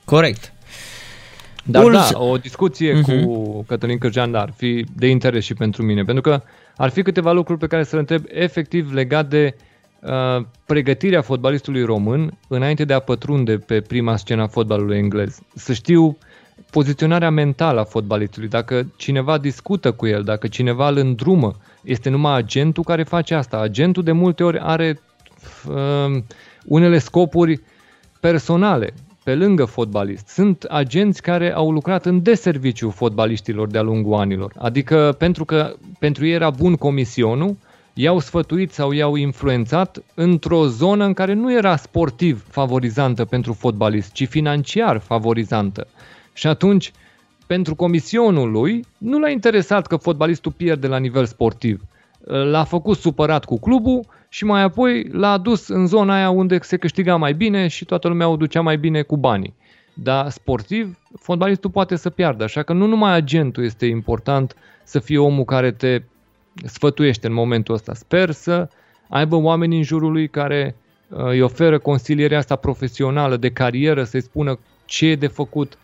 Corect. Dar Bulls- da, o discuție Mhm. uh-huh. cu Cătălin Cârgean ar fi de interes și pentru mine, pentru că ar fi câteva lucruri pe care să le întreb efectiv legat de uh, pregătirea fotbalistului român înainte de a pătrunde pe prima scenă a fotbalului englez. Să știu poziționarea mentală a fotbalistului, dacă cineva discută cu el, dacă cineva îl îndrumă, este numai agentul care face asta. Agentul de multe ori are uh, unele scopuri personale, pe lângă fotbalist. Sunt agenți care au lucrat în deserviciu fotbaliștilor de-a lungul anilor. Adică pentru că pentru ei era bun comisionul, i-au sfătuit sau i-au influențat într-o zonă în care nu era sportiv favorizantă pentru fotbalist, ci financiar favorizantă. Și atunci, pentru comisionul lui, nu l-a interesat că fotbalistul pierde la nivel sportiv. L-a făcut supărat cu clubul și mai apoi l-a adus în zona aia unde se câștiga mai bine și toată lumea o ducea mai bine cu banii. Dar sportiv, fotbalistul poate să piardă, așa că nu numai agentul este important să fie omul care te sfătuiește în momentul ăsta. Sper să aibă oameni în jurul lui care uh, îi oferă consilierea asta profesională de carieră, să-i spună ce e de făcut.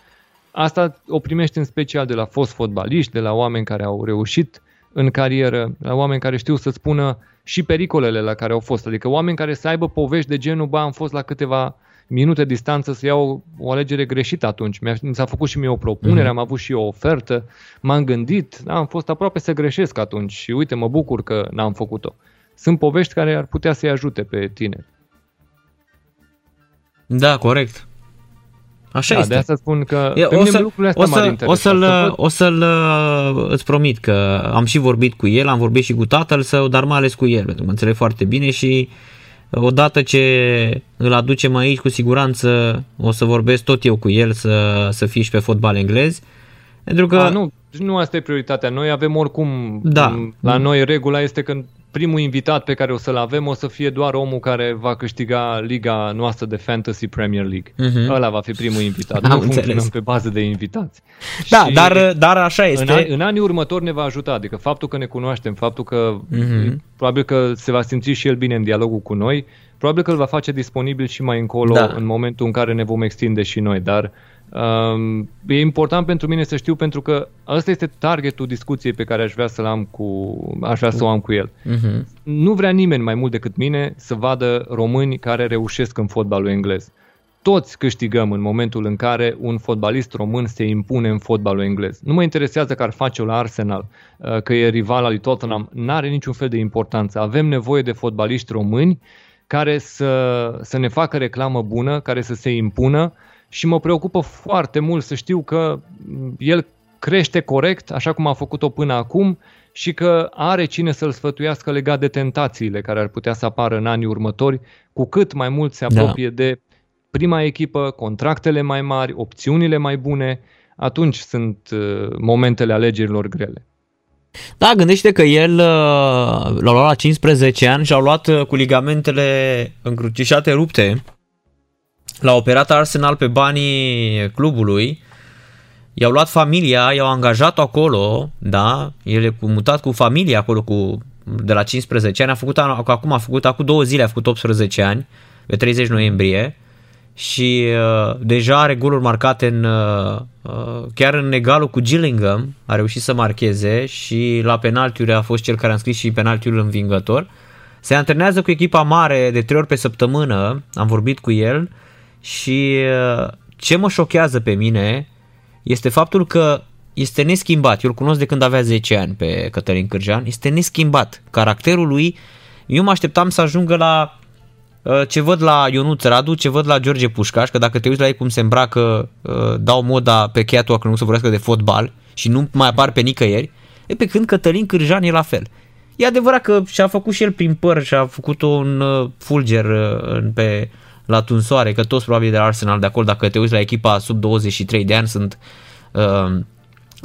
Asta o primește în special de la fost fotbaliști, de la oameni care au reușit în carieră, la oameni care știu să spună și pericolele la care au fost. Adică oameni care să aibă povești de genul, bă, am fost la câteva minute distanță să iau o alegere greșită atunci. Mi-a, mi s-a făcut și mie o propunere, am avut și eu o ofertă, m-am gândit, da, am fost aproape să greșesc atunci și uite, mă bucur că n-am făcut-o. Sunt povești care ar putea să-i ajute pe tine. Da, corect. Așa Da, este. de asta spun că E, pe o, mine să, lucrurile astea o, m-ar să, o interesa. să-l, Să văd- o să-l uh, îți promit că am și vorbit cu el, am vorbit și cu tatăl său, dar mai ales cu el, pentru că mă înțeleg foarte bine și uh, odată ce îl aducem aici, cu siguranță o să vorbesc tot eu cu el să, să fie și pe fotbal englez. Pentru că A, nu, nu asta e prioritatea. Noi avem oricum, Da. m, la noi regula este că primul invitat pe care o să-l avem o să fie doar omul care va câștiga liga noastră de Fantasy Premier League. Mhm. Ăla va fi primul invitat. Am nu înțeles. funcționăm pe bază de invitați. Da, Și dar, dar așa în, este. an, în anii următori ne va ajuta. Adică faptul că ne cunoaștem, faptul că Mhm. probabil că se va simți și el bine în dialogul cu noi, probabil că îl va face disponibil și mai încolo Da. în momentul în care ne vom extinde și noi. Dar um, e important pentru mine să știu pentru că ăsta este targetul discuției pe care aș vrea să-l am cu, aș vrea să o am cu el. Mhm. Nu vrea nimeni mai mult decât mine să vadă români care reușesc în fotbalul englez. Toți câștigăm în momentul în care un fotbalist român se impune în fotbalul englez. Nu mă interesează că ar face-o la Arsenal, uh, că e rival al lui Tottenham, n-are niciun fel de importanță. Avem nevoie de fotbaliști români care să, să ne facă reclamă bună, care să se impună și mă preocupă foarte mult să știu că m, el crește corect, așa cum a făcut-o până acum și că are cine să-l sfătuiască legat de tentațiile care ar putea să apară în anii următori, cu cât mai mult se Da. apropie de prima echipă, contractele mai mari, opțiunile mai bune, atunci sunt uh, momentele alegerilor grele. Da, gândește că el uh, l-a luat la 15 ani și a luat uh, cu ligamentele încrucișate rupte. L-a operat Arsenal pe banii clubului. I-au luat familia, i-au angajat acolo, da, el e cu- mutat cu familia acolo cu, de la 15 ani, a făcut anul- acum a făcut, acum două zile a făcut 18 ani, pe 30 noiembrie și uh, deja are goluri marcate în, uh, uh, chiar în egalul cu Gillingham, a reușit să marcheze și la penaltiuri a fost cel care a înscris și penaltiul învingător. Se antrenează cu echipa mare de trei ori pe săptămână, am vorbit cu el și uh, ce mă șochează pe mine este faptul că este neschimbat. Eu îl cunosc de când avea 10 ani pe Cătălin Cârjean. Este neschimbat. Caracterul lui, eu mă așteptam să ajungă la uh, ce văd la Ionuț Radu, ce văd la George Pușcaș, că dacă te uiți la ei cum se îmbracă, uh, dau moda pe cheatua că nu se vorbească de fotbal și nu mai apar pe nicăieri, e pe când Cătălin Cârjean e la fel. E adevărat că și-a făcut și el prin păr și a făcut un uh, fulger uh, în- pe, la tunsoare, că toți probabil de la Arsenal de acolo, dacă te uiți la echipa sub 23 de ani, sunt uh,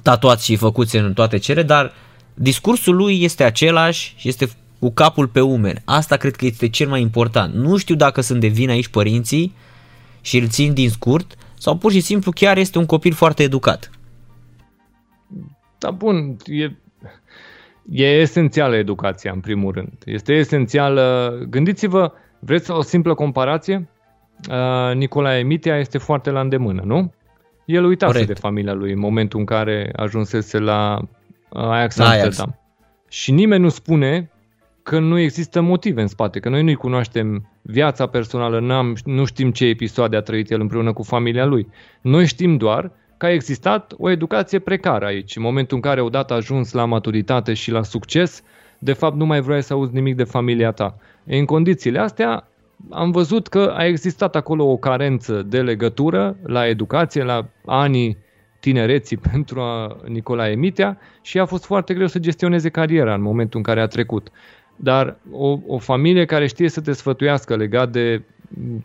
tatuați și făcuți în toate cele, dar discursul lui este același și este cu capul pe umeri. Asta cred că este cel mai important. Nu știu dacă sunt de vină aici părinții și îl țin din scurt sau pur și simplu chiar este un copil foarte educat. Da, bun, e, e esențială educația, în primul rând. Este esențială. Gândiți-vă, vreți o simplă comparație? Uh, Nicolae Mitea este foarte la îndemână, nu? El uitase Corect. de familia lui în momentul în care ajunsese la uh, Ajax La Ajax. Amsterdam. Și nimeni nu spune că nu există motive în spate, că noi nu-i cunoaștem viața personală, n-am, nu știm ce episoade a trăit el împreună cu familia lui. Noi știm doar că a existat o educație precară aici, în momentul în care odată ajuns la maturitate și la succes, de fapt nu mai vrei să auzi nimic de familia ta. În condițiile astea am văzut că a existat acolo o carență de legătură la educație, la anii tinereții pentru a Nicolae Mitea și a fost foarte greu să gestioneze cariera în momentul în care a trecut. Dar o, o familie care știe să te sfătuiască legat de m,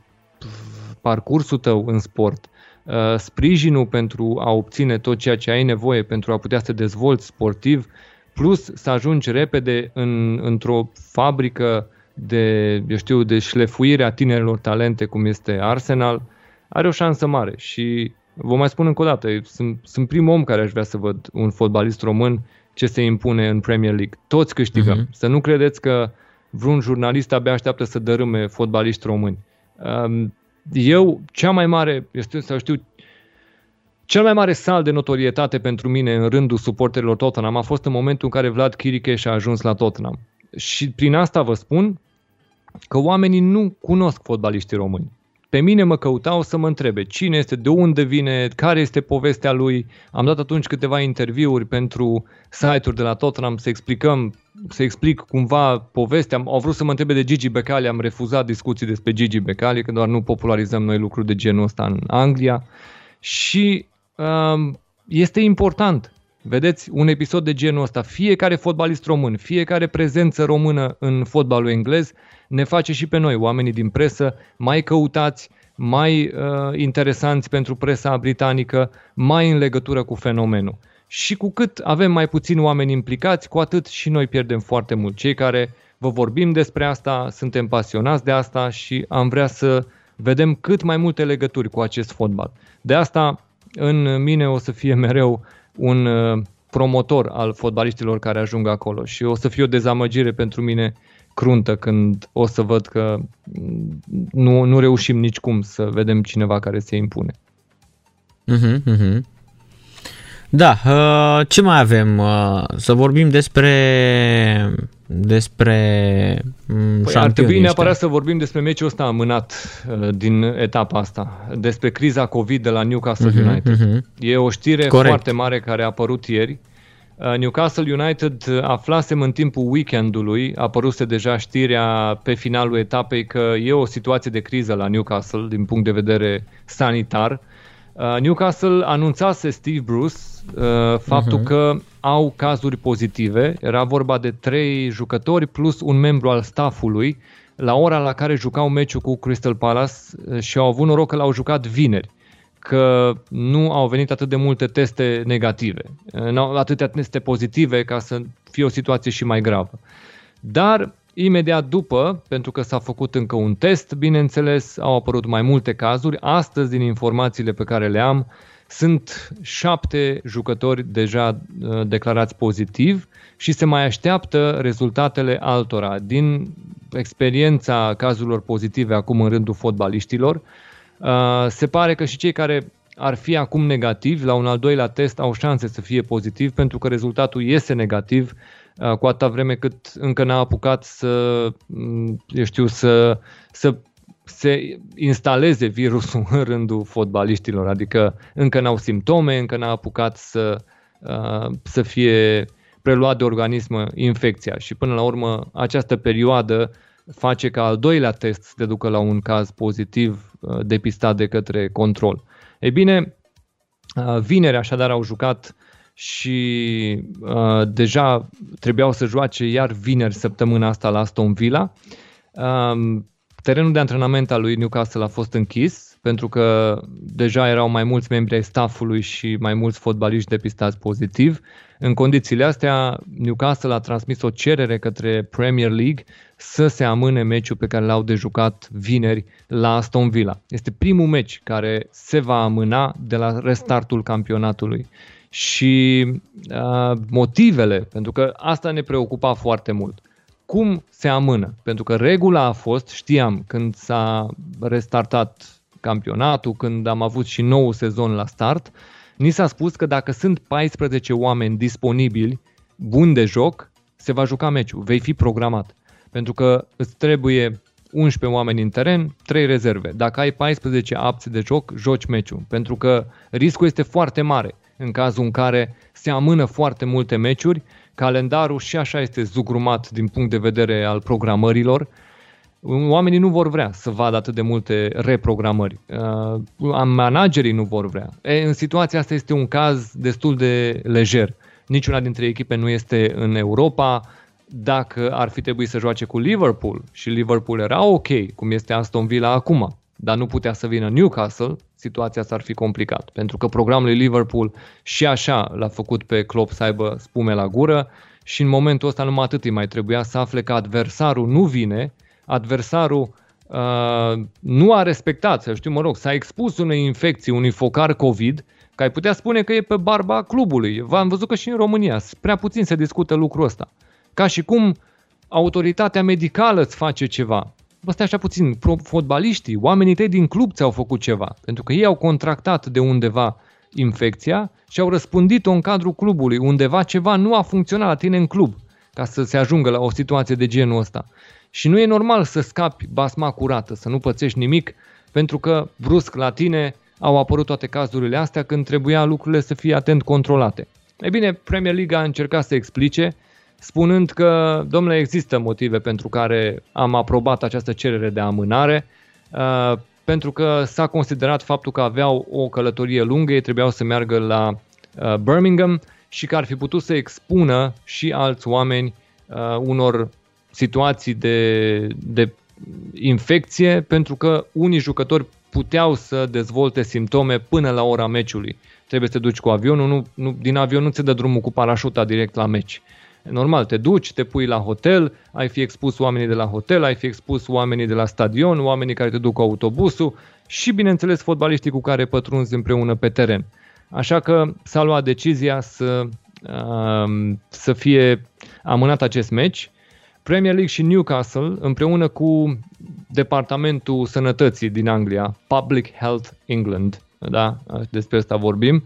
parcursul tău în sport, uh, sprijinul pentru a obține tot ceea ce ai nevoie pentru a putea să te dezvolți sportiv, plus să ajungi repede în, într-o fabrică de, eu știu, de șlefuire a tinerilor talente cum este Arsenal, are o șansă mare și vă mai spun încă o dată, sunt, sunt primul om care aș vrea să văd un fotbalist român ce se impune în Premier League. Toți câștigăm. Mhm. Uh-huh. Să nu credeți că vreun jurnalist abia așteaptă să dărâme fotbaliști români. Um, Eu, cea mai mare, este să știu, cel mai mare sal de notorietate pentru mine în rândul suporterilor Tottenham a fost în momentul în care Vlad Chiriche a ajuns la Tottenham. Și prin asta vă spun că oamenii nu cunosc fotbaliștii români. Pe mine mă căutau să mă întrebe cine este, de unde vine, care este povestea lui. Am dat atunci câteva interviuri pentru site-uri de la Tottenham să explicăm, să explic cumva povestea. Au vrut să mă întrebe de Gigi Becali, am refuzat discuții despre Gigi Becali, că doar nu popularizăm noi lucruri de genul ăsta în Anglia. Și um, este important, vedeți, un episod de genul ăsta. Fiecare fotbalist român, fiecare prezență română în fotbalul englez ne face și pe noi, oamenii din presă, mai căutați, mai uh, interesanți pentru presa britanică, mai în legătură cu fenomenul. Și cu cât avem mai puțini oameni implicați, cu atât și noi pierdem foarte mult. Cei care vă vorbim despre asta, suntem pasionați de asta și am vrea să vedem cât mai multe legături cu acest fotbal. De asta în mine o să fie mereu un uh, promotor al fotbaliștilor care ajung acolo și o să fie o dezamăgire pentru mine cruntă când o să văd că nu, nu reușim nicicum să vedem cineva care se impune. Uh-huh, uh-huh. Da, uh, ce mai avem? Uh, să vorbim despre despre mm, păi ar trebui neapărat să vorbim despre meciul ăsta amânat uh, din etapa asta, despre criza COVID de la Newcastle uh-huh, United. Uh-huh. E o știre Corect. foarte mare care a apărut ieri. Newcastle United aflasem în timpul weekendului, a apăruse deja știrea pe finalul etapei că e o situație de criză la Newcastle din punct de vedere sanitar. Newcastle anunțase Steve Bruce uh, faptul uh-huh. că au cazuri pozitive. Era vorba de trei jucători plus un membru al staffului la ora la care jucau meciul cu Crystal Palace uh, și au avut noroc că l-au jucat vineri că nu au venit atât de multe teste negative, uh, nu au atâtea teste pozitive ca să fie o situație și mai gravă. Dar imediat după, pentru că s-a făcut încă un test, bineînțeles, au apărut mai multe cazuri. Astăzi, din informațiile pe care le am, sunt șapte jucători deja uh, declarați pozitiv și se mai așteaptă rezultatele altora. Din experiența cazurilor pozitive acum în rândul fotbaliștilor, uh, se pare că și cei care ar fi acum negativi la un al doilea test au șanse să fie pozitiv pentru că rezultatul iese negativ uh, cu atâta vreme cât încă n-a apucat să, mm, eu știu, să, să se instaleze virusul în rândul fotbaliștilor, adică încă n-au simptome, încă n-a apucat să, uh, să fie preluat de organism infecția. Și până la urmă această perioadă face ca al doilea test să te ducă la un caz pozitiv uh, depistat de către control. Ei bine, uh, vineri așadar au jucat și uh, deja trebuiau să joace iar vineri săptămâna asta la Aston Villa. Uh, Terenul de antrenament al lui Newcastle a fost închis pentru că deja erau mai mulți membri ai staffului și mai mulți fotbaliști depistați pozitiv. În condițiile astea, Newcastle a transmis o cerere către Premier League să se amâne meciul pe care l-au de jucat vineri la Aston Villa. Este primul meci care se va amâna de la restartul campionatului. Și uh, motivele, pentru că asta ne preocupa foarte mult cum se amână? Pentru că regula a fost, știam, când s-a restartat campionatul, când am avut și nou sezon la start, ni s-a spus că dacă sunt 14 oameni disponibili, buni de joc, se va juca meciul, vei fi programat. Pentru că îți trebuie 11 oameni în teren, 3 rezerve. Dacă ai 14 apți de joc, joci meciul. Pentru că riscul este foarte mare în cazul în care se amână foarte multe meciuri calendarul și așa este zugrumat din punct de vedere al programărilor. Oamenii nu vor vrea să vadă atât de multe reprogramări. Uh, managerii nu vor vrea. E, în situația asta este un caz destul de lejer. Niciuna dintre echipe nu este în Europa. Dacă ar fi trebuit să joace cu Liverpool și Liverpool era ok, cum este Aston Villa acum, dar nu putea să vină Newcastle, situația s-ar fi complicat. Pentru că programul lui Liverpool și așa l-a făcut pe Klopp să aibă spume la gură și în momentul ăsta numai atât îi mai trebuia să afle că adversarul nu vine, adversarul uh, nu a respectat, să știu, mă rog, s-a expus unei infecții, unui focar COVID, că ai putea spune că e pe barba clubului. V-am văzut că și în România prea puțin se discută lucrul ăsta. Ca și cum autoritatea medicală îți face ceva bă, stai așa puțin, fotbaliștii, oamenii tăi din club ți-au făcut ceva, pentru că ei au contractat de undeva infecția și au răspândit-o în cadrul clubului, undeva ceva nu a funcționat la tine în club, ca să se ajungă la o situație de genul ăsta. Și nu e normal să scapi basma curată, să nu pățești nimic, pentru că brusc la tine au apărut toate cazurile astea când trebuia lucrurile să fie atent controlate. Ei bine, Premier League a încercat să explice, spunând că, domnule, există motive pentru care am aprobat această cerere de amânare, uh, pentru că s-a considerat faptul că aveau o călătorie lungă, ei trebuiau să meargă la uh, Birmingham și că ar fi putut să expună și alți oameni uh, unor situații de, de infecție, pentru că unii jucători puteau să dezvolte simptome până la ora meciului. Trebuie să te duci cu avionul, nu, nu, din avion nu ți dă drumul cu parașuta direct la meci. Normal, te duci, te pui la hotel, ai fi expus oamenii de la hotel, ai fi expus oamenii de la stadion, oamenii care te duc cu autobusul și, bineînțeles, fotbaliștii cu care pătrunzi împreună pe teren. Așa că s-a luat decizia să, uh, să fie amânat acest meci. Premier League și Newcastle, împreună cu Departamentul Sănătății din Anglia, Public Health England, da, despre asta vorbim,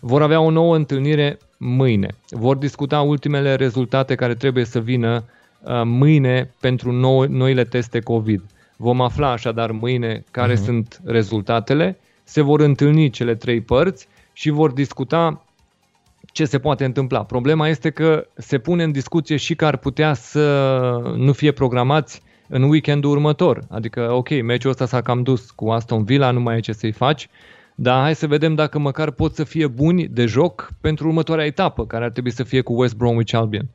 vor avea o nouă întâlnire mâine. Vor discuta ultimele rezultate care trebuie să vină uh, mâine pentru nou, noile teste COVID. Vom afla așadar mâine care uh-huh. sunt rezultatele, se vor întâlni cele trei părți și vor discuta ce se poate întâmpla. Problema este că se pune în discuție și că ar putea să nu fie programați în weekendul următor. Adică, ok, meciul ăsta s-a cam dus cu Aston Villa, nu mai e ce să-i faci, dar hai să vedem dacă măcar pot să fie buni de joc pentru următoarea etapă, care ar trebui să fie cu West Bromwich Albion.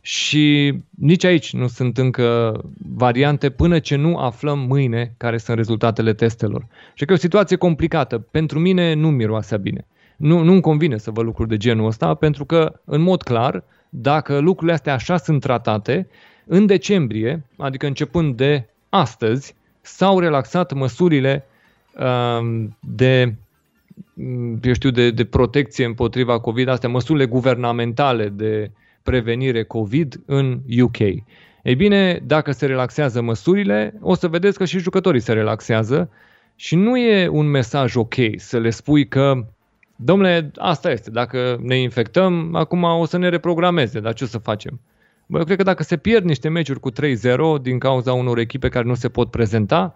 Și nici aici nu sunt încă variante până ce nu aflăm mâine care sunt rezultatele testelor. Și că e o situație complicată. Pentru mine nu miroase bine. Nu, nu-mi convine să văd lucruri de genul ăsta, pentru că, în mod clar, dacă lucrurile astea așa sunt tratate, în decembrie, adică începând de astăzi, s-au relaxat măsurile uh, de eu știu, de, de protecție împotriva COVID, astea măsurile guvernamentale de prevenire COVID în UK. Ei bine, dacă se relaxează măsurile, o să vedeți că și jucătorii se relaxează și nu e un mesaj ok să le spui că domnule, asta este, dacă ne infectăm, acum o să ne reprogrameze, dar ce o să facem? Bă, eu cred că dacă se pierd niște meciuri cu 3-0 din cauza unor echipe care nu se pot prezenta,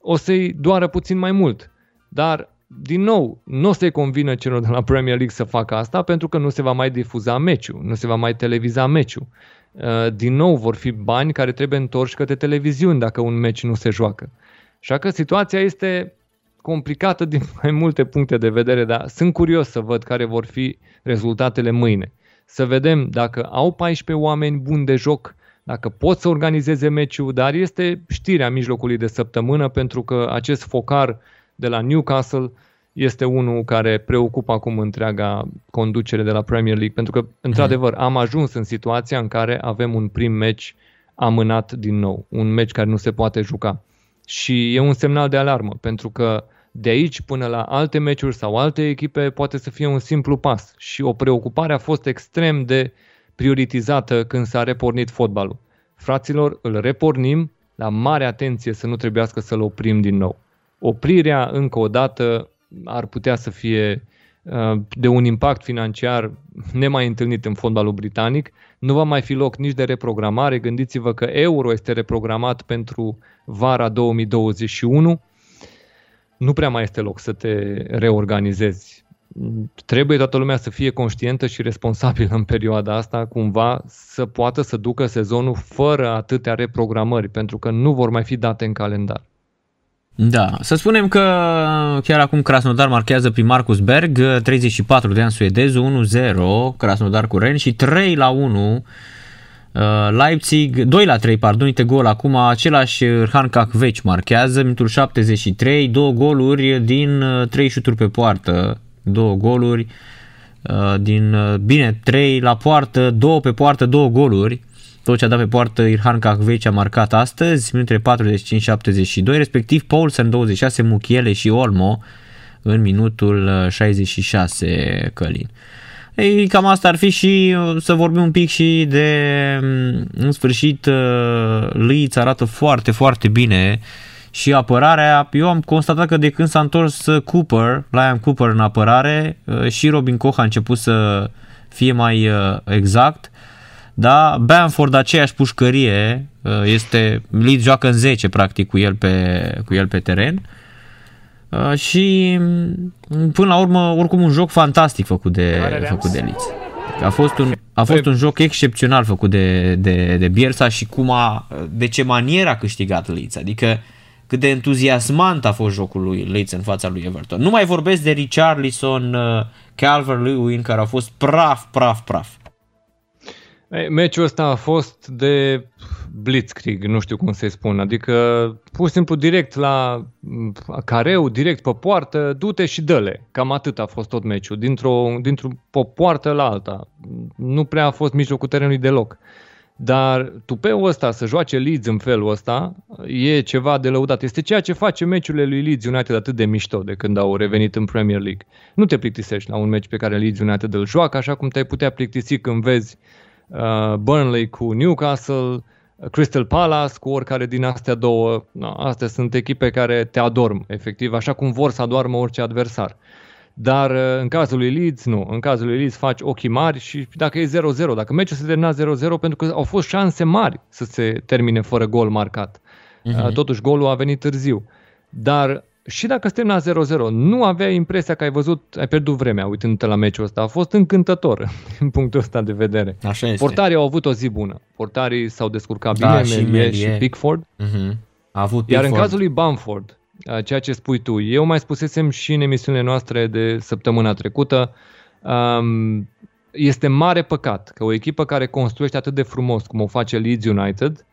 o să-i doară puțin mai mult. Dar din nou, nu o să-i convină celor de la Premier League să facă asta pentru că nu se va mai difuza meciul, nu se va mai televiza meciul. Uh, din nou vor fi bani care trebuie întorși către televiziuni dacă un meci nu se joacă. Așa că situația este complicată din mai multe puncte de vedere, dar sunt curios să văd care vor fi rezultatele mâine. Să vedem dacă au 14 oameni buni de joc, dacă pot să organizeze meciul, dar este știrea mijlocului de săptămână pentru că acest focar de la Newcastle este unul care preocupă acum întreaga conducere de la Premier League, pentru că, într-adevăr, am ajuns în situația în care avem un prim meci amânat din nou, un meci care nu se poate juca. Și e un semnal de alarmă, pentru că de aici până la alte meciuri sau alte echipe poate să fie un simplu pas. Și o preocupare a fost extrem de prioritizată când s-a repornit fotbalul. Fraților, îl repornim, la mare atenție să nu trebuiască să-l oprim din nou oprirea încă o dată ar putea să fie uh, de un impact financiar nemai întâlnit în fotbalul britanic. Nu va mai fi loc nici de reprogramare. Gândiți-vă că euro este reprogramat pentru vara 2021. Nu prea mai este loc să te reorganizezi. Trebuie toată lumea să fie conștientă și responsabilă în perioada asta, cumva să poată să ducă sezonul fără atâtea reprogramări, pentru că nu vor mai fi date în calendar. Da, să spunem că chiar acum Krasnodar marchează prin Marcus Berg, 34 de ani suedezul, 1-0, Krasnodar cu Ren și 3 la 1 uh, Leipzig, 2 la 3, pardon, uite gol acum, același Han Kakveci marchează, minutul 73, două goluri din 3 uh, șuturi pe poartă, două goluri uh, din, bine, 3 la poartă, 2 pe poartă, două goluri, tot ce a dat pe poartă Irhan Kakveci a marcat astăzi, minutele 45-72, respectiv Paulsen 26, Muchiele și Olmo în minutul 66 uh, Călin. Ei, cam asta ar fi și uh, să vorbim un pic și de, mm, în sfârșit, uh, Leeds arată foarte, foarte bine și apărarea. Eu am constatat că de când s-a întors Cooper, Liam Cooper în apărare, și Robin Koch a început să fie mai exact da, Bamford aceeași pușcărie, uh, este, Leeds joacă în 10 practic cu el pe, cu el pe teren uh, și mm, până la urmă oricum un joc fantastic făcut de, făcut de Leeds. A fost un, a fost un joc excepțional făcut de, de, de Bielsa și cum a, de ce manieră a câștigat Leeds, adică cât de entuziasmant a fost jocul lui Leeds în fața lui Everton. Nu mai vorbesc de Richarlison, uh, Calvert-Lewin care au fost praf, praf, praf. Meciul ăsta a fost de blitzkrieg, nu știu cum să-i spun, adică pur și simplu direct la mm, careu, direct pe poartă, du-te și dă-le. Cam atât a fost tot meciul, dintr-o, dintr-o poartă la alta. Nu prea a fost mijlocul terenului deloc. Dar tupeul ăsta, să joace Leeds în felul ăsta, e ceva de lăudat. Este ceea ce face meciurile lui Leeds United atât de mișto de când au revenit în Premier League. Nu te plictisești la un meci pe care Leeds United îl joacă, așa cum te-ai putea plictisi când vezi uh, Burnley cu Newcastle, Crystal Palace cu oricare din astea două. No, astea sunt echipe care te adorm, efectiv, așa cum vor să adoarmă orice adversar. Dar uh, în cazul lui Leeds, nu. În cazul lui Leeds faci ochii mari și dacă e 0-0, dacă meciul se termina 0-0, pentru că au fost șanse mari să se termine fără gol marcat. Uh-huh. Totuși, golul a venit târziu. Dar și dacă se termina 0-0, nu aveai impresia că ai văzut, ai pierdut vremea uitându-te la meciul ăsta. A fost încântător din punctul ăsta de vedere. Așa este. Portarii au avut o zi bună. Portarii s-au descurcat Da, bine, și Melie Melie. și Pickford. Uh-huh. A avut Iar în Pickford. cazul lui Bamford, uh, ceea ce spui tu, eu mai spusesem și în emisiunile noastre de săptămâna trecută, um, este mare păcat că o echipă care construiește atât de frumos cum o face Leeds United,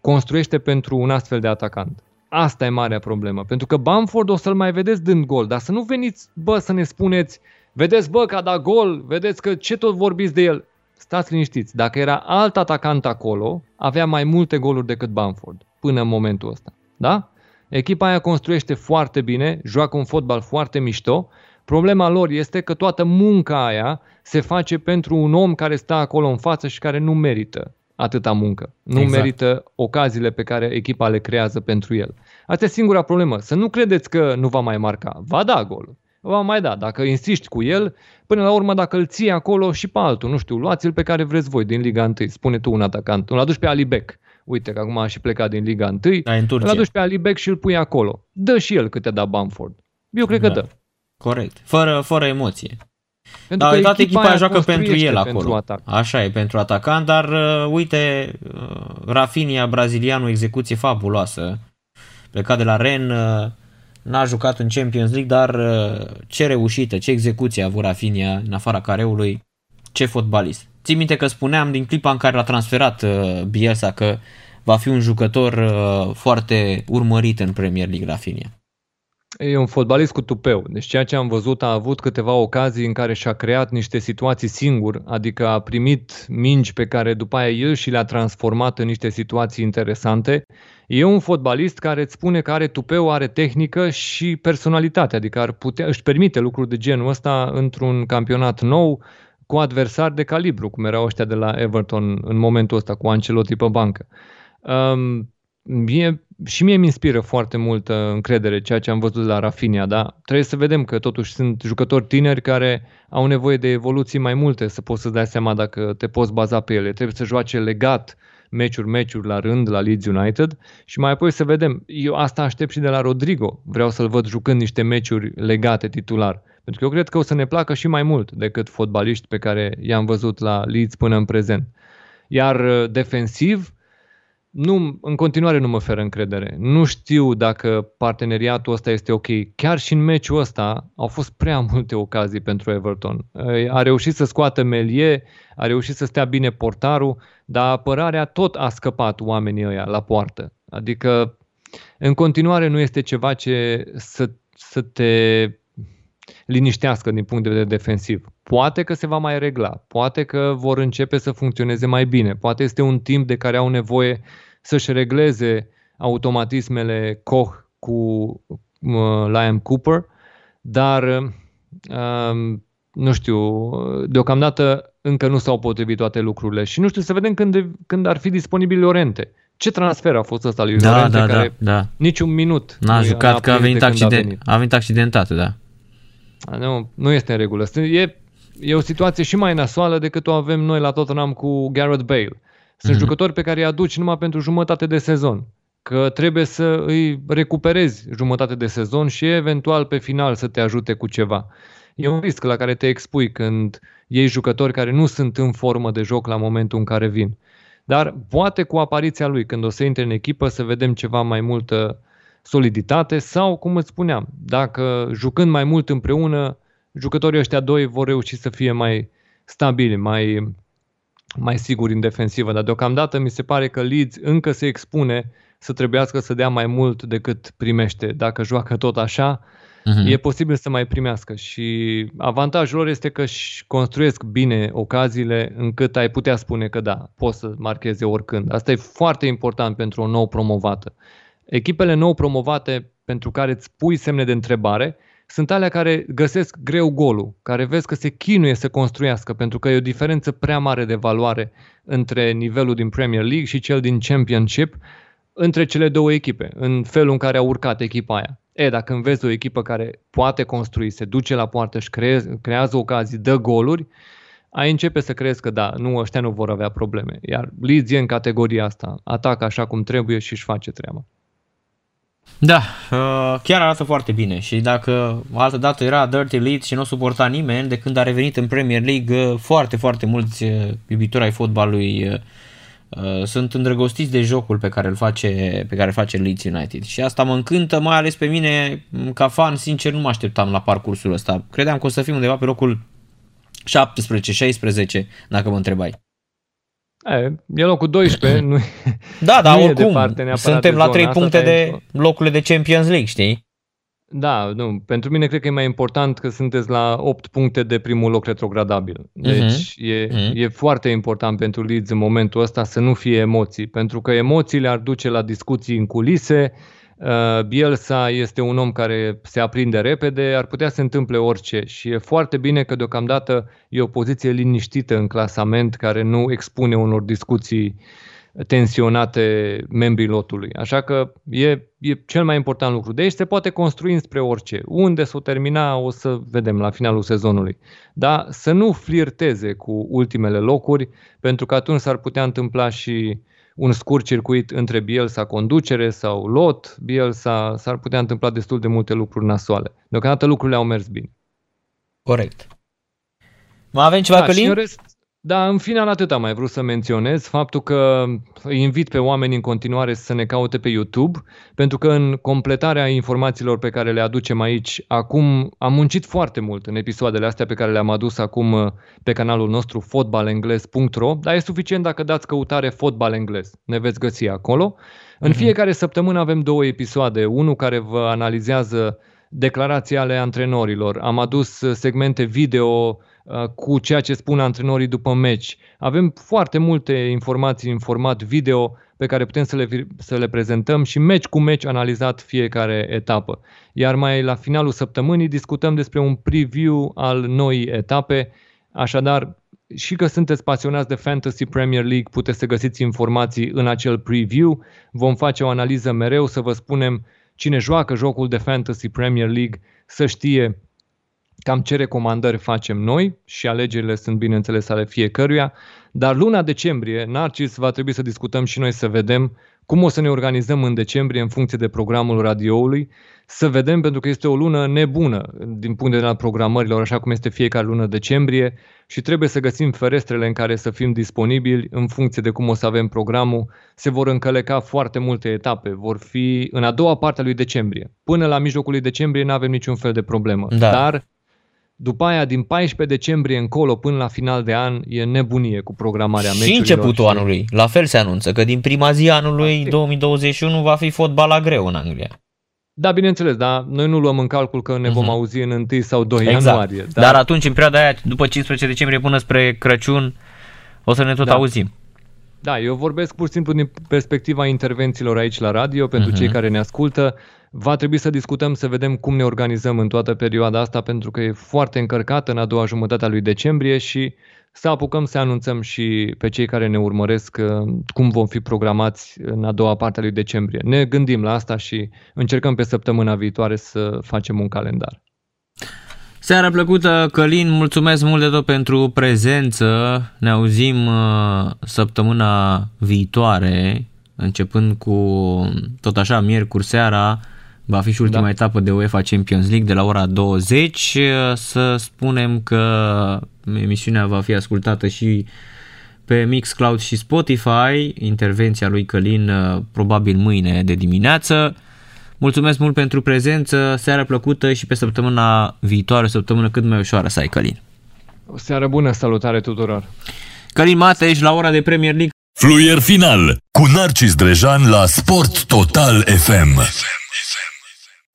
construiește pentru un astfel de atacant. Asta e marea problemă, pentru că Bamford o să-l mai vedeți dând gol, dar să nu veniți, bă, să ne spuneți, vedeți, bă, că a dat gol, vedeți că ce tot vorbiți de el. Stați liniștiți, dacă era alt atacant acolo, avea mai multe goluri decât Bamford, până în momentul ăsta. Da? Echipa aia construiește foarte bine, joacă un fotbal foarte mișto. Problema lor este că toată munca aia se face pentru un om care stă acolo în față și care nu merită atâta muncă. Nu Exact. merită ocaziile pe care echipa le creează pentru el. Asta e singura problemă. Să nu credeți că nu va mai marca. Va da golul. Va mai da. Dacă insisti cu el, până la urmă dacă îl ții acolo și pe altul, nu știu, luați-l pe care vreți voi din Liga 1. Spune tu un atacant. Îl aduci pe Alibek. Uite că acum a și plecat din Liga 1. Da, în Îl Turcia. aduci pe Alibek și îl pui acolo. Dă și el câte da Bamford. Eu cred că Da. dă. Corect. Fără, fără emoție. Pentru Dar că toată echipa aia joacă pentru construiește el pentru acolo. atac. Așa e, pentru atacant, dar uh, uite, uh, Rafinha, brazilianul, execuție fabuloasă. Plecat de la Ren, uh, n-a jucat în Champions League, dar uh, ce reușită, ce execuție a avut Rafinha în afara careului, ce fotbalist. Ții minte că spuneam din clipa în care l-a transferat uh, Bielsa că va fi un jucător uh, foarte urmărit în Premier League Rafinha. E un fotbalist cu tupeu. Deci ceea ce am văzut a avut câteva ocazii în care și-a creat niște situații singur, adică a primit mingi pe care după aia el și le-a transformat în niște situații interesante. E un fotbalist care îți spune că are tupeu, are tehnică și personalitate, adică ar putea, își permite lucruri de genul ăsta într-un campionat nou cu adversari de calibru, cum erau ăștia de la Everton în momentul ăsta cu Ancelotti pe bancă. Um, mie, și mie mi inspiră foarte multă încredere ceea ce am văzut la Rafinha, da? Trebuie să vedem că totuși sunt jucători tineri care au nevoie de evoluții mai multe să poți să dai seama dacă te poți baza pe ele. Trebuie să joace legat meciuri, meciuri la rând la Leeds United și mai apoi să vedem. Eu asta aștept și de la Rodrigo. Vreau să-l văd jucând niște meciuri legate titular. Pentru că eu cred că o să ne placă și mai mult decât fotbaliști pe care i-am văzut la Leeds până în prezent. Iar uh, defensiv, nu, în continuare nu mă oferă încredere. Nu știu dacă parteneriatul ăsta este ok. Chiar și în meciul ăsta au fost prea multe ocazii pentru Everton. A reușit să scoată Melie, a reușit să stea bine portarul, dar apărarea tot a scăpat oamenii ăia la poartă. Adică în continuare nu este ceva ce să, să te liniștească din punct de vedere defensiv. Poate că se va mai regla, poate că vor începe să funcționeze mai bine, poate este un timp de care au nevoie să-și regleze automatismele Koch cu uh, Liam Cooper, dar uh, nu știu, deocamdată încă nu s-au potrivit toate lucrurile și nu știu să vedem când, când ar fi disponibil Lorente. Ce transfer a fost ăsta lui Da, Lorente da, care da, da. niciun minut N-a nu i-a- jucat că a prins de venit, când accident, venit. a venit accidentat, da. Nu, nu este în regulă. E, e o situație și mai nasoală decât o avem noi la Tottenham cu Gareth Bale. Sunt Mhm. jucători pe care îi aduci numai pentru jumătate de sezon. Că trebuie să îi recuperezi jumătate de sezon și eventual pe final să te ajute cu ceva. E un risc la care te expui când iei jucători care nu sunt în formă de joc la momentul în care vin. Dar poate cu apariția lui, când o să intre în echipă, să vedem ceva mai multă soliditate sau, cum îți spuneam, dacă jucând mai mult împreună, jucătorii ăștia doi vor reuși să fie mai stabili, mai mai siguri în defensivă, dar deocamdată mi se pare că Leeds încă se expune să trebuiască să dea mai mult decât primește. Dacă joacă tot așa, uh-huh. e posibil să mai primească și avantajul lor este că își construiesc bine ocaziile încât ai putea spune că da, poți să marcheze oricând. Asta e foarte important pentru o nouă promovată. Echipele nou promovate pentru care îți pui semne de întrebare sunt alea care găsesc greu golul, care vezi că se chinuie să construiască, pentru că e o diferență prea mare de valoare între nivelul din Premier League și cel din Championship, între cele două echipe, în felul în care a urcat echipa aia. E, dacă înveți o echipă care poate construi, se duce la poartă și creează, creează ocazii, dă goluri, ai începe să crezi că da, nu, ăștia nu vor avea probleme. Iar Leeds e în categoria asta, atacă așa cum trebuie și își face treaba. Da, uh, chiar arată foarte bine și dacă altă dată era Dirty Leeds și nu suporta nimeni, de când a revenit în Premier League, uh, foarte, foarte mulți uh, iubitori ai fotbalului sunt îndrăgostiți de jocul pe care îl face, pe care îl face Leeds United și asta mă încântă, mai ales pe mine ca fan, sincer nu mă așteptam la parcursul ăsta. Credeam că o să fim undeva pe locul 17-16, dacă mă întrebai. E, e locul 12, nu Da, dar oricum, suntem la 3 puncte de locurile de Champions League, știi? Da, nu, pentru mine cred că e mai important că sunteți la 8 puncte de primul loc retrogradabil. Deci uh-huh. e, uh-huh. e foarte important pentru Leeds în momentul ăsta să nu fie emoții, pentru că emoțiile ar duce la discuții în culise, uh, Uh, Bielsa este un om care se aprinde repede, ar putea să se întâmple orice și e foarte bine că deocamdată e o poziție liniștită în clasament care nu expune unor discuții tensionate membrii lotului. Așa că e, e cel mai important lucru. De aici se poate construi spre orice. Unde să o termina o să vedem la finalul sezonului. Dar să nu flirteze cu ultimele locuri, pentru că atunci s-ar putea întâmpla și un scurt circuit între Bielsa conducere sau lot, Bielsa s-ar putea întâmpla destul de multe lucruri nasoale. Deocamdată lucrurile au mers bine. Corect. Mai avem ceva, da, Călin? în rest, da, în final atât am mai vrut să menționez faptul că îi invit pe oameni în continuare să ne caute pe YouTube, pentru că în completarea informațiilor pe care le aducem aici, acum am muncit foarte mult în episoadele astea pe care le-am adus acum uh, pe canalul nostru fotbalengles.ro, dar e suficient dacă dați căutare fotbal englez. Ne veți găsi acolo. În mhm. fiecare săptămână avem două episoade, unul care vă analizează declarații ale antrenorilor. Am adus uh, segmente video Uh, cu ceea ce spun antrenorii după meci. Avem foarte multe informații în format video pe care putem să le, să le prezentăm și meci cu meci analizat fiecare etapă. Iar mai la finalul săptămânii discutăm despre un preview al noii etape, așadar și că sunteți pasionați de Fantasy Premier League, puteți să găsiți informații în acel preview. Vom face o analiză mereu să vă spunem cine joacă jocul de Fantasy Premier League să știe cam ce recomandări facem noi și alegerile sunt bineînțeles ale fiecăruia, dar luna decembrie, Narcis, va trebui să discutăm și noi să vedem cum o să ne organizăm în decembrie în funcție de programul radioului, să vedem pentru că este o lună nebună din punct de vedere al programărilor, așa cum este fiecare lună decembrie și trebuie să găsim ferestrele în care să fim disponibili în funcție de cum o să avem programul. Se vor încăleca foarte multe etape, vor fi în a doua parte a lui decembrie. Până la mijlocul lui decembrie nu avem niciun fel de problemă, da. dar după aia, din 14 decembrie încolo până la final de an, e nebunie cu programarea meciurilor. Și începutul și... anului. La fel se anunță că din prima zi anului 2021 va fi fotbal la greu în Anglia. Da, bineînțeles, dar noi nu luăm în calcul că ne vom uh-huh. auzi în 1 sau 2 exact. ianuarie. Dar... dar atunci, în perioada aia, după 15 decembrie până spre Crăciun, o să ne tot da. auzim. Da, eu vorbesc pur și simplu din perspectiva intervențiilor aici la radio, pentru uh-huh. cei care ne ascultă. Va trebui să discutăm, să vedem cum ne organizăm în toată perioada asta, pentru că e foarte încărcată în a doua jumătate a lui decembrie și să apucăm să anunțăm și pe cei care ne urmăresc uh, cum vom fi programați în a doua parte a lui decembrie. Ne gândim la asta și încercăm pe săptămâna viitoare să facem un calendar. Seara plăcută, Călin, mulțumesc mult de tot pentru prezență. Ne auzim uh, săptămâna viitoare, începând cu tot așa, miercuri seara, va fi și ultima da. etapă de UEFA Champions League de la ora 20. Să spunem că emisiunea va fi ascultată și pe Mixcloud și Spotify, intervenția lui Călin uh, probabil mâine de dimineață. Mulțumesc mult pentru prezență, seară plăcută și pe săptămâna viitoare, o săptămână cât mai ușoară să ai, Călin. O seară bună, salutare tuturor! Călin Mateș la ora de Premier League. Fluier final cu Narcis Drejan la Sport Total FM.